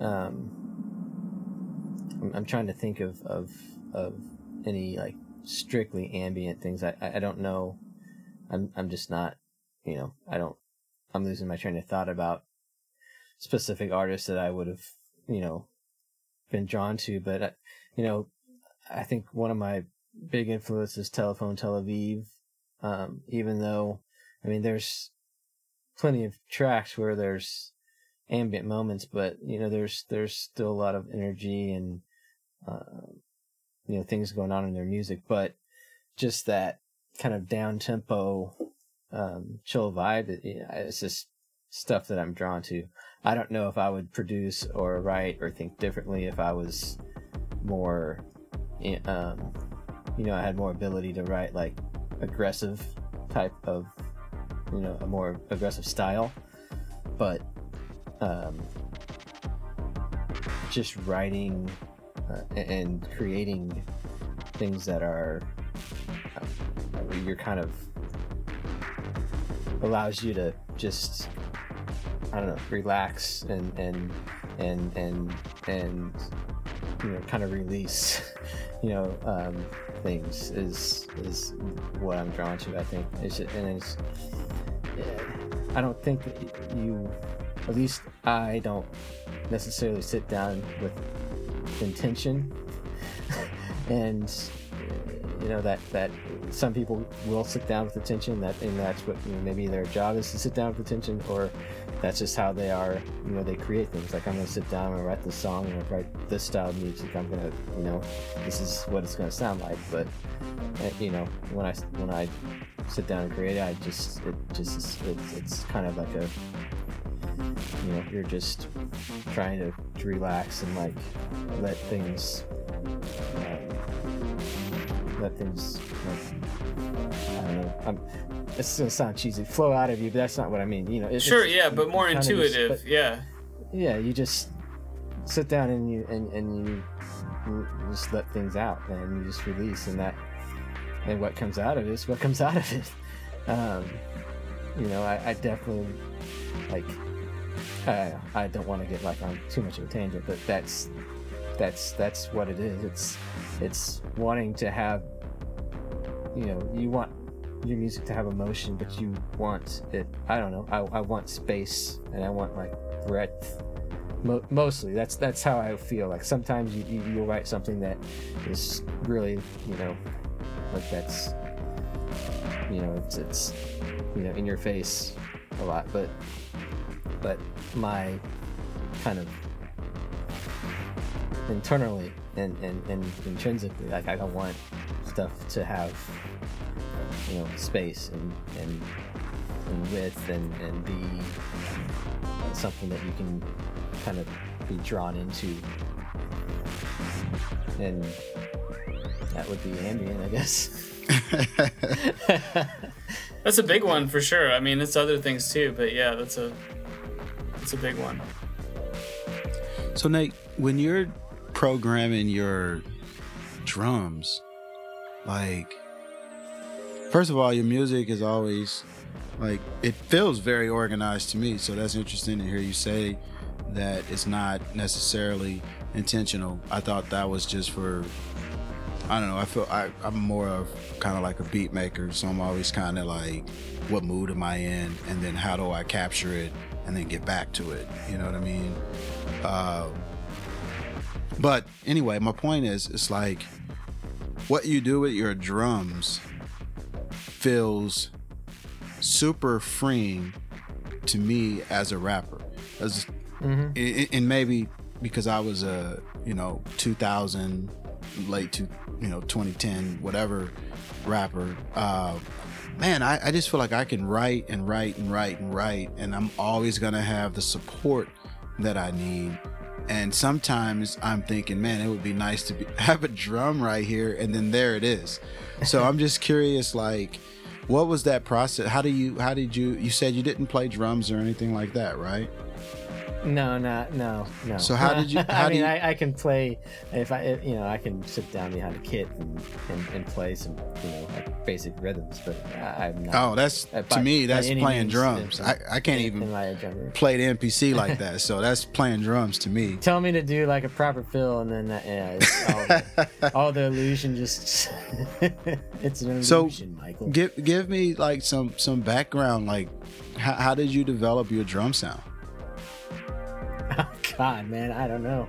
um, I'm, I'm trying to think of, of, of any like strictly ambient things. I, I I don't know. I'm, I'm just not, you know, I don't, I'm losing my train of thought about specific artists that I would have, you know, been drawn to. But uh, you know, I think one of my big influences Telephone Tel Aviv. Um, even though, I mean, there's plenty of tracks where there's ambient moments, but you know, there's there's still a lot of energy and uh, you know things going on in their music, but just that kind of down tempo, um, chill vibe. It, it's just stuff that I'm drawn to. I don't know if I would produce or write or think differently if I was more, um, you know, I had more ability to write like aggressive type of, you know, a more aggressive style. But um, just writing uh, and creating things that are uh, you're kind of allows you to just I don't know relax and and and and and you know kind of release you know um, things is is what I'm drawn to I think. And it's I don't think that you at least I don't necessarily sit down with intention. And you know that that some people will sit down with attention that and that's what you know, maybe their job is to sit down with attention or that's just how they are you know they create things. Like i'm gonna sit down and write this song and write this style of music. I'm gonna you know this is what it's gonna sound like. But uh, you know when i when i sit down and create i just it just it, it's kind of like a you know you're just trying to, to relax and like let things um, let things like, I don't know I'm, it's gonna sound cheesy. Flow out of you but that's not what I mean. You know it, sure yeah but more intuitive just, but, yeah. Yeah you just sit down and you and, and you, you just let things out and you just release and that and what comes out of it is what comes out of it. Um, you know I, I definitely like I, I don't want to get like on too much of a tangent, but that's that's that's what it is. It's it's wanting to have you know you want your music to have emotion, but you want it. I don't know. I, I want space and I want like breadth. Mo- mostly, that's that's how I feel. Like sometimes you, you you'll write something that is really you know like that's you know it's it's you know in your face a lot, but but my kind of internally and, and, and intrinsically, like I don't want stuff to have you know space and and, and width and, and be something that you can kind of be drawn into. And that would be ambient i guess. That's a big one for sure. I mean it's other things too but yeah that's a it's a big one. So Nate, when you're programming your drums, like first of all, your music is always like it feels very organized to me. So that's interesting to hear you say that it's not necessarily intentional. I thought that was just for I don't know. I feel I, I'm more of kind of like a beat maker, so I'm always kind of like, what mood am I in, and then how do I capture it and then get back to it. You know what I mean? Uh, but anyway, my point is, it's like what you do with your drums feels super freeing to me as a rapper. As, mm-hmm. and maybe because I was a you know 2000 late to you know 2010 whatever rapper. Uh, man, I, I just feel like I can write and write and write and write, and I'm always gonna have the support that I need. And sometimes I'm thinking, man, it would be nice to be, have a drum right here, and then there it is. So I'm just curious, like, what was that process? How do you? How did you? You said you didn't play drums or anything like that, right? No, no, no, no. So how did you? How I mean, you... I, I, can play if I, you know, I can sit down behind a kit and, and, and play some, you know, like basic rhythms. But I, am not. Oh, that's uh, by, to me. That's playing drums. I, I can't even play the MPC like that. so that's playing drums to me. Tell me to do like a proper fill, and then uh, yeah, all, the, all, the, illusion just it's an illusion, so, Michael. Give give me like some some background. Like, how, how did you develop your drum sound? God, man, I don't know.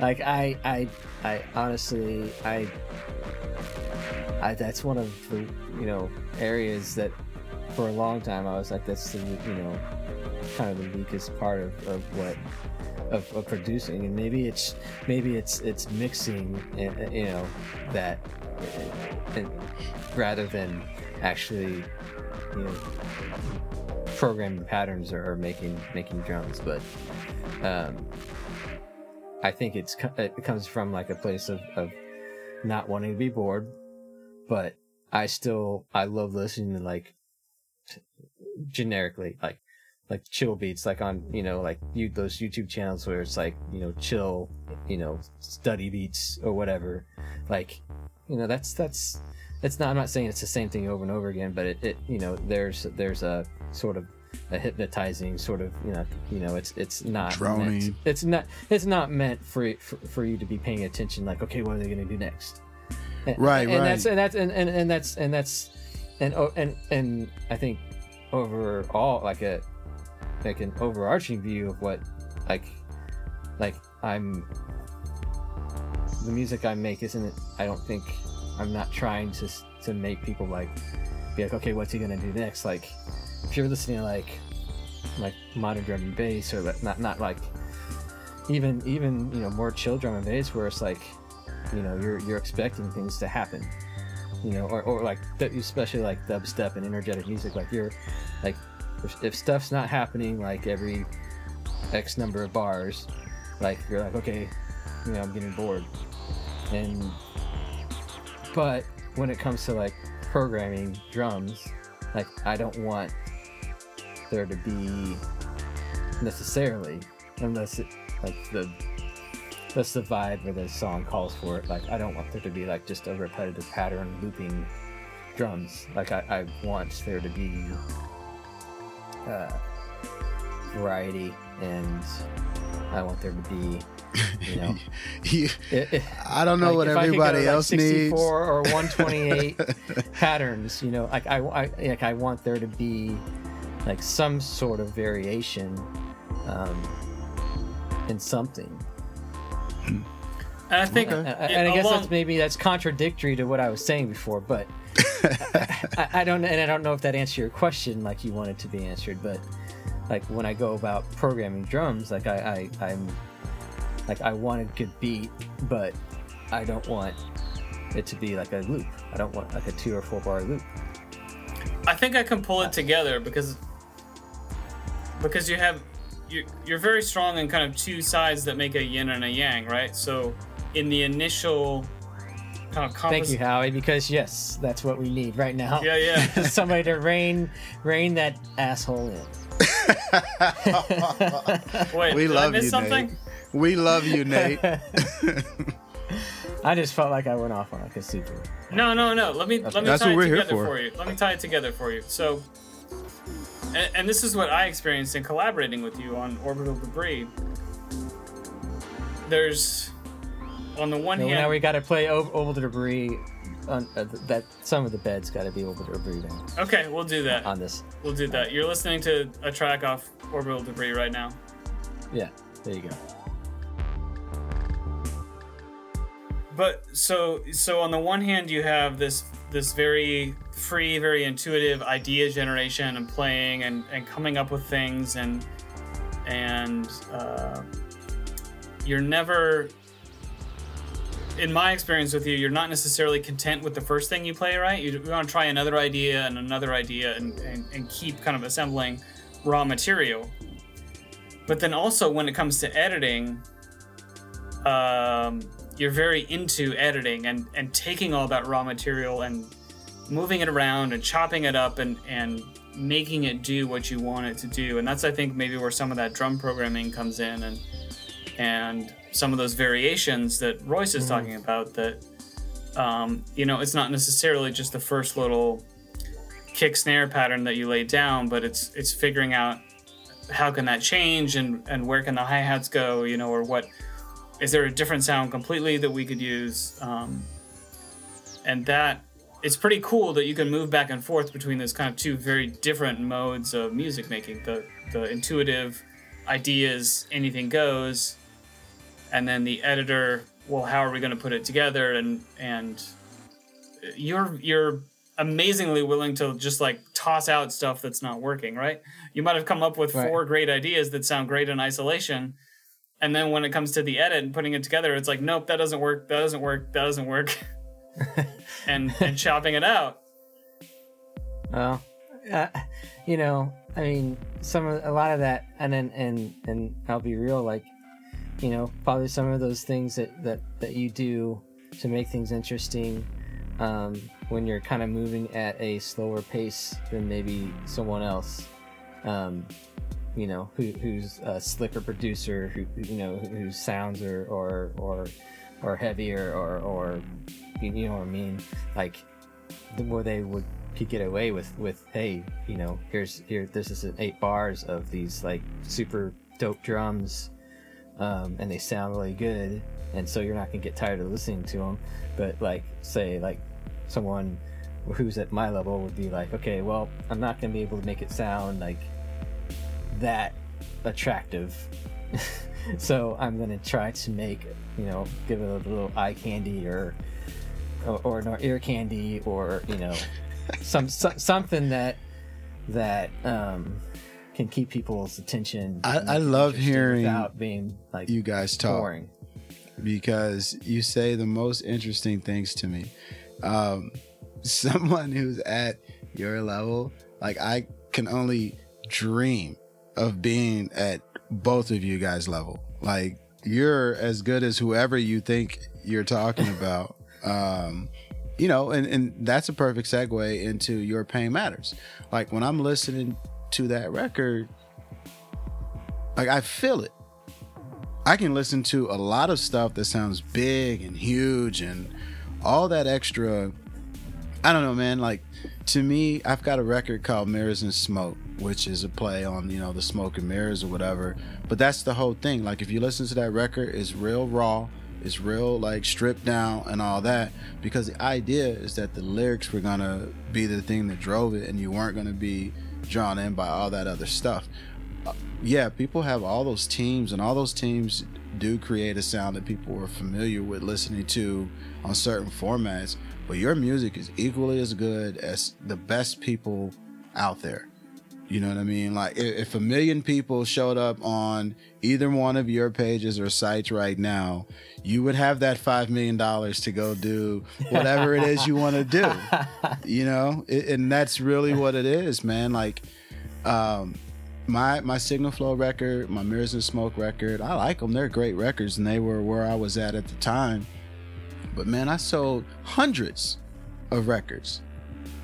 Like I, I, I honestly, I, I that's one of the you know areas that for a long time I was like that's the you know kind of the weakest part of, of what of, of producing. And maybe it's maybe it's it's mixing and you know that eh, and rather than actually you know programming patterns or making making drums but um I think it's it comes from like a place of, of not wanting to be bored but I still I love listening to like generically like like chill beats like on you know like you those YouTube channels where it's like you know chill you know study beats or whatever. Like you know that's that's it's not I'm not saying it's the same thing over and over again but it, it you know there's there's a sort of a hypnotizing sort of you know you know it's it's not meant, it's not it's not meant for, for for you to be paying attention like okay what are they gonna do next? And, Right, and right. that's and that's and, and, and that's and that's and oh, and and I think overall like a like an overarching view of what like like I'm the music I make isn't I don't think I'm not trying to to make people like be like okay what's he gonna do next? Like if you're listening to like like modern drum and bass or not not like even even you know more chill drum and bass where it's like you know you're you're expecting things to happen you know or, or like especially like dubstep and energetic music like you're like if, if stuff's not happening like every x number of bars like you're like okay you know i'm getting bored. And but when it comes to like programming drums like i don't want there to be necessarily unless it like the that's the vibe where the song calls for it. Like i don't want there to be like just a repetitive pattern looping drums. Like i, I want there to be uh, variety and i want there to be you know. You- it, it- I don't know like, what could go everybody like, else 64 needs. or 128 patterns you know like I, I like i want there to be like some sort of variation um in something. And I think, and, it- and i guess along- that's maybe that's contradictory to what i was saying before but I, I don't and i don't know if that answered your question like you wanted to be answered but like when i go about programming drums like i, I i'm like i want a good beat but i don't want it to be like a loop. I don't want like a two or four bar loop. I think I can pull it together because because you have you're, you're very strong in kind of two sides that make a yin and a yang, right? So in the initial kind of thank you howie because yes that's what we need right now Yeah, yeah. somebody to rein rein that asshole in Wait, we did love I miss you, something? Nate. We love you, Nate. i just felt like i went off on a super No, no, no. Let me let me That's tie what it we're here together for. you. Let me tie it together for you. So, and, and this is what I experienced in collaborating with you on Orbital Debris. There's, on the one No, hand, now we got to play over, over the debris. On, uh, that some of the beds got to be over the debris now okay, we'll do that. on this. We'll do that. You're listening to a track off Orbital Debris right now. Yeah, there you go. But so so on the one hand you have this this very free, very intuitive idea generation and playing and, and coming up with things and and uh, you're never in my experience with you, you're not necessarily content with the first thing you play, right? You, you want to try another idea and another idea and, and, and keep kind of assembling raw material. But then also when it comes to editing, um, you're very into editing and, and taking all that raw material and moving it around and chopping it up and, and making it do what you want it to do. And that's I think maybe where some of that drum programming comes in and and some of those variations that Royce is talking about that um, you know, it's not necessarily just the first little kick snare pattern that you lay down, but it's it's figuring out how can that change and, and where can the hi-hats go, you know, or what is there a different sound completely that we could use? Um, and that it's pretty cool that you can move back and forth between those kind of two very different modes of music making the the intuitive ideas anything goes and then the editor, well, how are we going to put it together? And and you're you're amazingly willing to just like toss out stuff that's not working, right? You might have come up with Right. four great ideas that sound great in isolation. And then when it comes to the edit and putting it together, it's like, nope, that doesn't work, that doesn't work, that doesn't work. and and chopping it out. Well, uh, you know, I mean, some a lot of that, and then and and I'll be real, like, you know, probably some of those things that that that you do to make things interesting, um, when you're kind of moving at a slower pace than maybe someone else, um, you know, who who's a slicker producer, who who, you know whose sounds are or or or heavier or or you know what I mean, like the more they would could get away with with hey you know here's here this is eight bars of these like super dope drums um, and they sound really good and so you're not gonna get tired of listening to them but like say like someone who's at my level would be like okay well i'm not gonna be able to make it sound like that attractive. So i'm gonna try to make you know give it a little eye candy or or, or an ear candy or you know some, some something that that um can keep people's attention I- I love hearing without being like You guys talk boring because you say the most interesting things to me. Um, someone who's at your level, like I can only dream of being at both of you guys' level. Like you're as good as whoever you think you're talking about. Um, you know, and, and that's a perfect segue into your pain matters. Like when I'm listening to that record, like I feel it. I can listen to a lot of stuff that sounds big and huge and all that extra. I don't know, man. Like to me, I've got a record called Mirrors and Smoke, which is a play on you know the smoke and mirrors or whatever. But that's the whole thing. Like if you listen to that record, it's real raw. It's real like stripped down and all that because the idea is that the lyrics were gonna be the thing that drove it, and you weren't gonna be drawn in by all that other stuff uh, yeah, people have all those teams, and all those teams do create a sound that people are familiar with listening to on certain formats. But your music is equally as good as the best people out there. You know what I mean? Like, if a million people showed up on either one of your pages or sites right now, you would have that $5 million to go do whatever it is you want to do. You know? And that's really what it is, man. Like, um, my my Signal Flow record, my Mirrors and Smoke record, I like them. They're great records, and they were where I was at at the time. But man, I sold hundreds of records,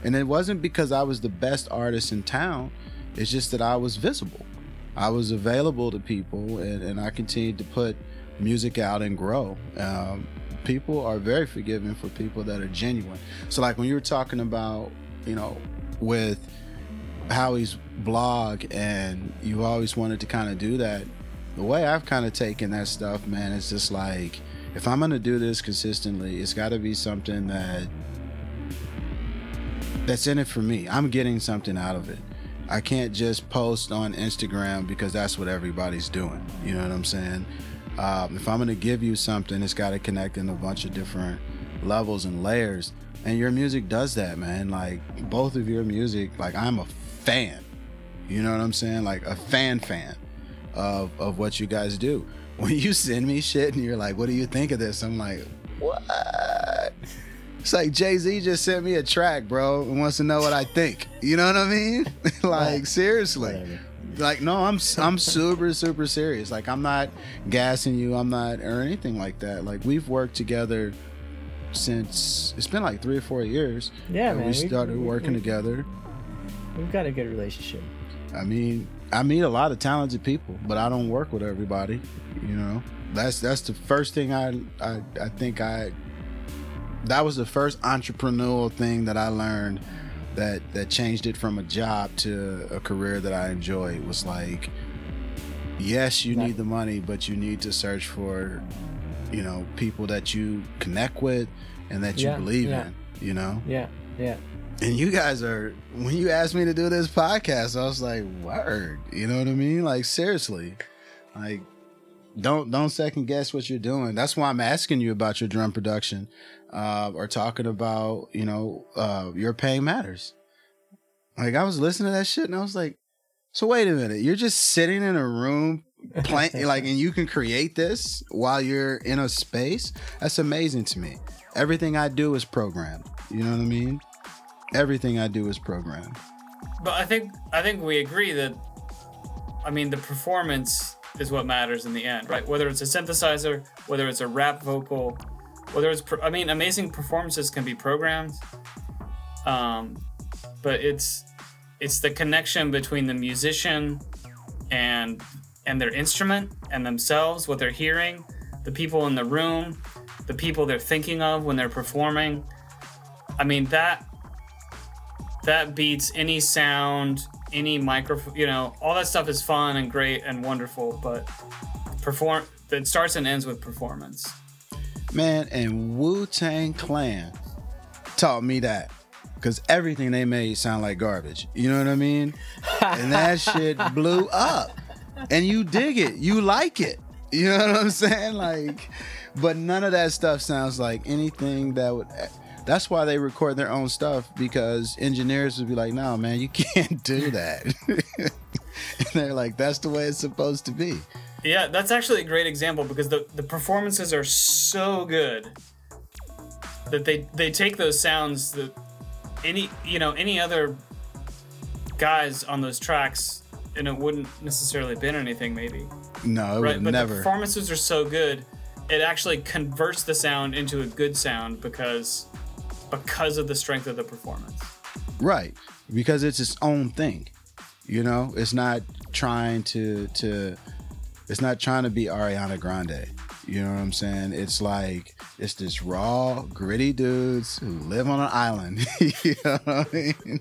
and it wasn't because I was the best artist in town. It's just that I was visible. I was available to people, and, and I continued to put music out and grow. Um, people are very forgiving for people that are genuine. So, like when you were talking about, you know, with Howie's blog and you always wanted to kind of do that. The way I've kind of taken that stuff, man, it's just like if I'm gonna do this consistently, it's got to be something that that's in it for me. I'm getting something out of it. I can't just post on Instagram because that's what everybody's doing. You know what I'm saying? Um, if I'm gonna give you something, it's got to connect in a bunch of different levels and layers. And your music does that, man. Like both of your music, like I'm a fan. You know what I'm saying? Like a fan fan of of what you guys do. When you send me shit and you're like, "What do you think of this?" I'm like, "What?" It's like Jay Z just sent me a track, bro, and wants to know what I think. You know what I mean? like seriously. Like no, I'm I'm super super serious. Like I'm not gassing you. I'm not or anything like that. Like we've worked together since it's been like three or four years. Yeah, man, We started we- working we- together. we've got a good relationship I mean, I meet a lot of talented people, but I don't work with everybody. You know, that's that's the first thing I I, I think I. That was the first entrepreneurial thing that I learned that that changed it from a job to a career that I enjoy. Was like, yes, you need the money, but you need to search for, you know, people that you connect with and that you Yeah, believe yeah. in. You know, yeah yeah and you guys are when you asked me to do this podcast, I was like, word. You know what I mean? Like seriously. Like don't don't second guess what you're doing. That's why I'm asking you about your drum production, uh, or talking about you know uh, your pain matters. Like I was listening to that shit and I was like, so wait a minute, you're just sitting in a room playing like, and you can create this while you're in a space. That's amazing to me. Everything I do is programmed. You know what I mean? Everything I do is programmed. But I think I think we agree that I mean the performance is what matters in the end, right? Whether it's a synthesizer, whether it's a rap vocal, whether it's I mean amazing performances can be programmed. Um, but it's it's the connection between the musician and and their instrument and themselves, what they're hearing, the people in the room, the people they're thinking of when they're performing. I mean that that beats any sound, any microphone, you know, all that stuff is fun and great and wonderful, but perform it starts and ends with performance. Man, and Wu Tang Clan taught me that. Cause everything they made sound like garbage. You know what I mean? and that shit blew up. And you dig it. You like it. You know what I'm saying? Like, but none of that stuff sounds like anything that would that's why they record their own stuff because engineers would be like, "No, man, you can't do that." and they're like, "That's the way it's supposed to be." Yeah, that's actually a great example because the the performances are so good that they they take those sounds that any you know any other guys on those tracks and it wouldn't necessarily been anything maybe. No, it right? But never. the performances are so good, it actually converts the sound into a good sound because because of the strength of the performance. Right. Because it's its own thing. You know, it's not trying to to it's not trying to be Ariana Grande. You know what I'm saying? It's like it's this raw, gritty dudes who live on an island. you know what I mean?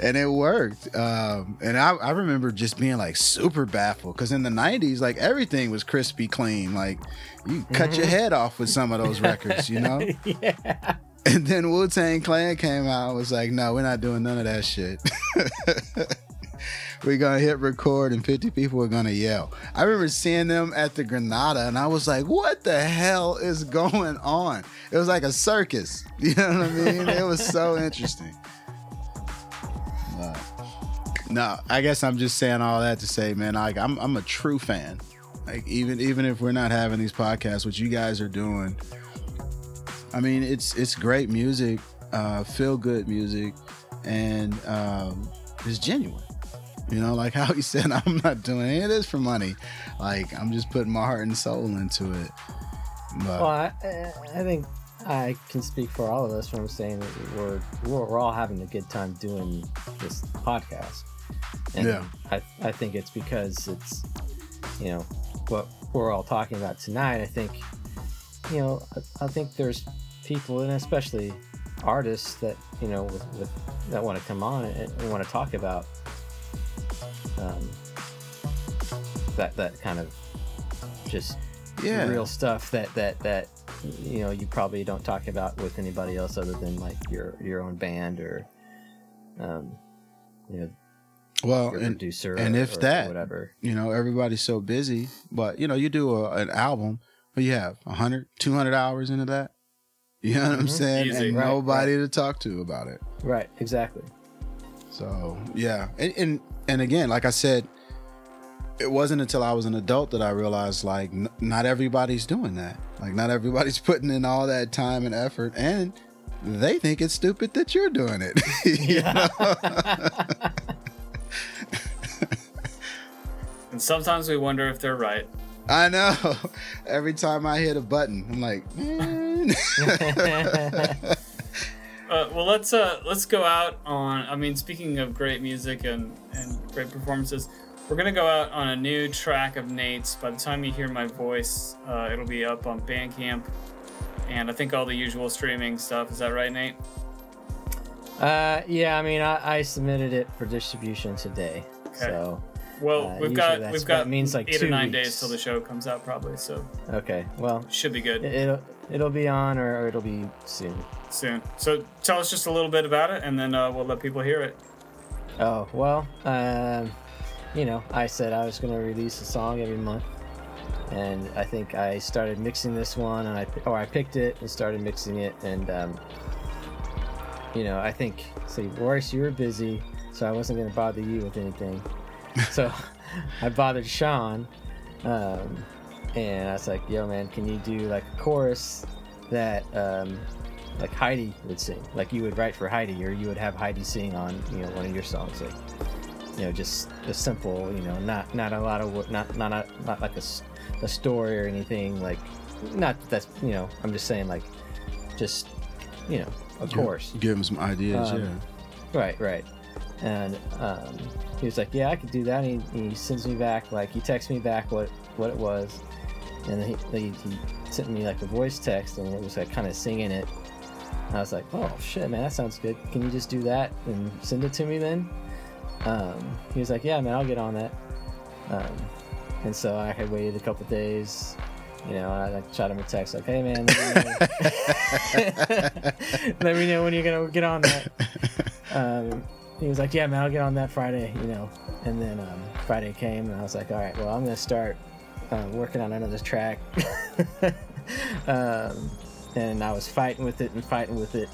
And it worked. Um, and I, I remember just being like super baffled because in the '90s, like everything was crispy clean. Like you cut your head off with some of those records. You know? yeah. And then Wu Tang Clan came out and was like, no, we're not doing none of that shit. We're to hit record and 50 people are to yell. I remember seeing them at the Granada and I was like, what the hell is going on? It was like a circus. You know what I mean? it was so interesting. But, no, I guess I'm just saying all that to say, man, like I'm, I'm a true fan. Like even even if we're not having these podcasts, what you guys are doing, I mean, it's it's great music, uh, feel good music, and um, it's genuine. You know, like how he said, I'm not doing any of this for money. Like I'm just putting my heart and soul into it. But Well, I, I think I can speak for all of us when I'm saying that we're, we're we're all having a good time doing this podcast. And Yeah. I I think it's because it's you know what we're all talking about tonight. I think you know I, I think there's people and especially artists that you know with, with that want to come on and, and want to talk about um, that that kind of just yeah, real stuff that that that you know you probably don't talk about with anybody else other than like your your own band or um you know well, and producer and or, if or that- whatever you know everybody's so busy, but you know you do a, an album, what you have 100, 200 hours into that. You know what I'm Mhm. saying? Easy. And Right, nobody to talk to about it. right exactly So yeah, and, and and again, like I said, it wasn't until I was an adult that I realized like n- not everybody's doing that. Like not everybody's putting in all that time and effort, and they think it's stupid that you're doing it. You? And sometimes we wonder if they're right. I know. Every time I hit a button, I'm like, man. Uh, well, let's uh, let's go out on. I mean, speaking of great music and and great performances, we're gonna go out on a new track of Nate's. By the time you hear my voice, uh, it'll be up on Bandcamp, and I think all the usual streaming stuff. Is that right, Nate? uh yeah i mean i, I submitted it for distribution today so Well, Uh, we've got we've got means, like, eight or nine weeks. days till the show comes out, probably. So okay well should be good it, it'll it'll be on or, or it'll be soon soon. So tell us just a little bit about it, and then uh, we'll let people hear it. Oh well, um, you know, I said I was gonna release a song every month, and I think I started mixing this one, and I or I picked it and started mixing it, and um, you know I think see Boris, you were busy, so I wasn't gonna bother you with anything, so I bothered Sean, um, and I was like, "Yo, man, can you do like a chorus that um, like Heidi would sing, like you would write for Heidi, or you would have Heidi sing on you know one of your songs, like you know just a simple, you know, not not a lot of not not a, not like a, a story or anything, like not that that's you know I'm just saying like just you know of course Give him some ideas. Um, yeah. Right, right. And um, he was like, "Yeah, I could do that." And he, he sends me back, like he texts me back what what it was, and he, he he sent me like a voice text, and it was like kind of singing it. And I was like, "Oh shit, man, that sounds good. Can you just do that and send it to me then?" Um, he was like, "Yeah, man, I'll get on that." Um, and so I had waited a couple days. You know, and I like shot him a text like, "Hey, man, let me know, let me know when you're gonna get on that." um, he was like, "Yeah, man, I'll get on that Friday," you know. And then um, Friday came, and I was like, "All right, well, I'm gonna start uh, working on another track." um, and I was fighting with it and fighting with it.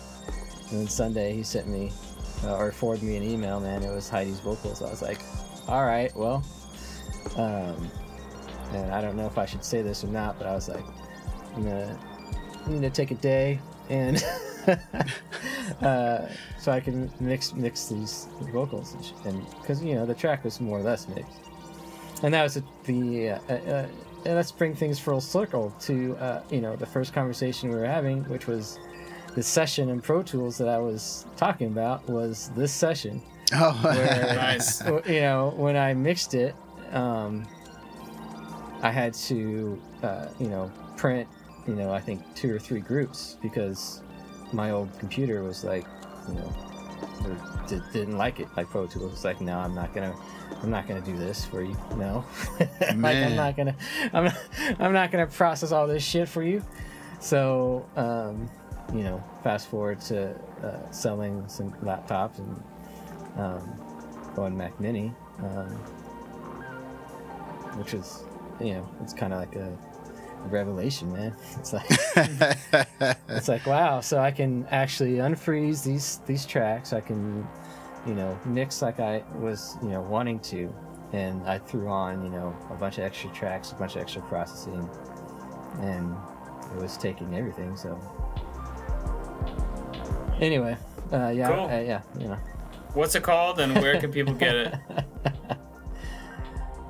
And then Sunday, he sent me uh, or forwarded me an email. Man, it was Heidi's vocals. I was like, "All right, well." Um, and I don't know if I should say this or not, but I was like, "I'm gonna, I'm gonna take a day and." uh, so I can mix mix these vocals and because you know the track was more or less mixed, and that was a, the uh, uh, uh, let's bring things full circle to uh, you know the first conversation we were having, which was the session in Pro Tools that I was talking about was this session Oh, where- Nice. you know when I mixed it, um, I had to uh, you know print you know I think two or three groups because my old computer was like you know or di- didn't like it like Pro Tools. It's like no, I'm not gonna I'm not gonna do this for you. No, like I'm not gonna I'm not, I'm not gonna process all this shit for you. So um, you know, fast forward to uh, selling some laptops and um, going Mac Mini, um, which is, you know, it's kind of like a revelation, man. It's like it's like wow, so I can actually unfreeze these these tracks. I can, you know, mix like I was, you know, wanting to, and I threw on, you know, a bunch of extra tracks, a bunch of extra processing, and it was taking everything. So anyway, uh, yeah, Cool. uh, yeah, you know. What's it called and where can people get it?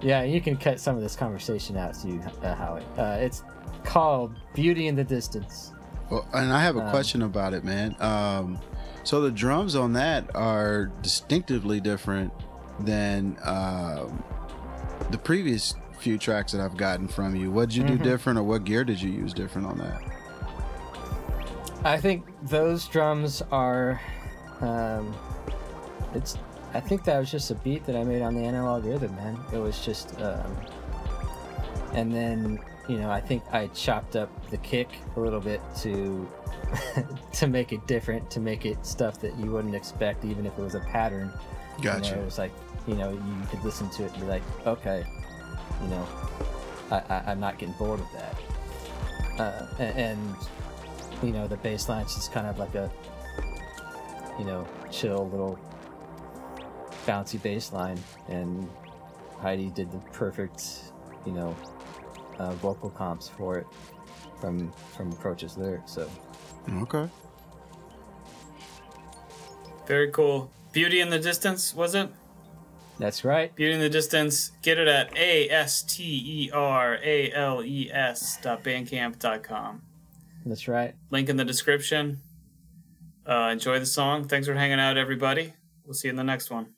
Yeah, you can cut some of this conversation out too, uh, Howie. Uh, it's called Beauty in the Distance. Well, and I have a Um, question about it, man. Um, so the drums on that are distinctively different than um, the previous few tracks that I've gotten from you. What did you Mhm. do different, or what gear did you use different on that? I think those drums are. Um, it's. I think that was just a beat that I made on the analog rhythm, man. It was just. Um, and then you know I think I chopped up the kick a little bit to to make it different, to make it stuff that you wouldn't expect, even if it was a pattern. You know, Gotcha. it was like, you know, you could listen to it and be like, okay, you know, I, I, I'm not getting bored with that. Uh, and, and, you know, the bass line's just kind of like a, you know, chill little bouncy bass line. And Heidi did the perfect, you know, uh, vocal comps for it from from Approach's lyrics. So Okay. Very cool. Beauty in the Distance, was it? that's right. Beauty in the Distance. Get it at A S T E R A L E S dot bandcamp dot com. That's right. Link in the description. Uh, enjoy the song. Thanks for hanging out, everybody. We'll see you in the next one.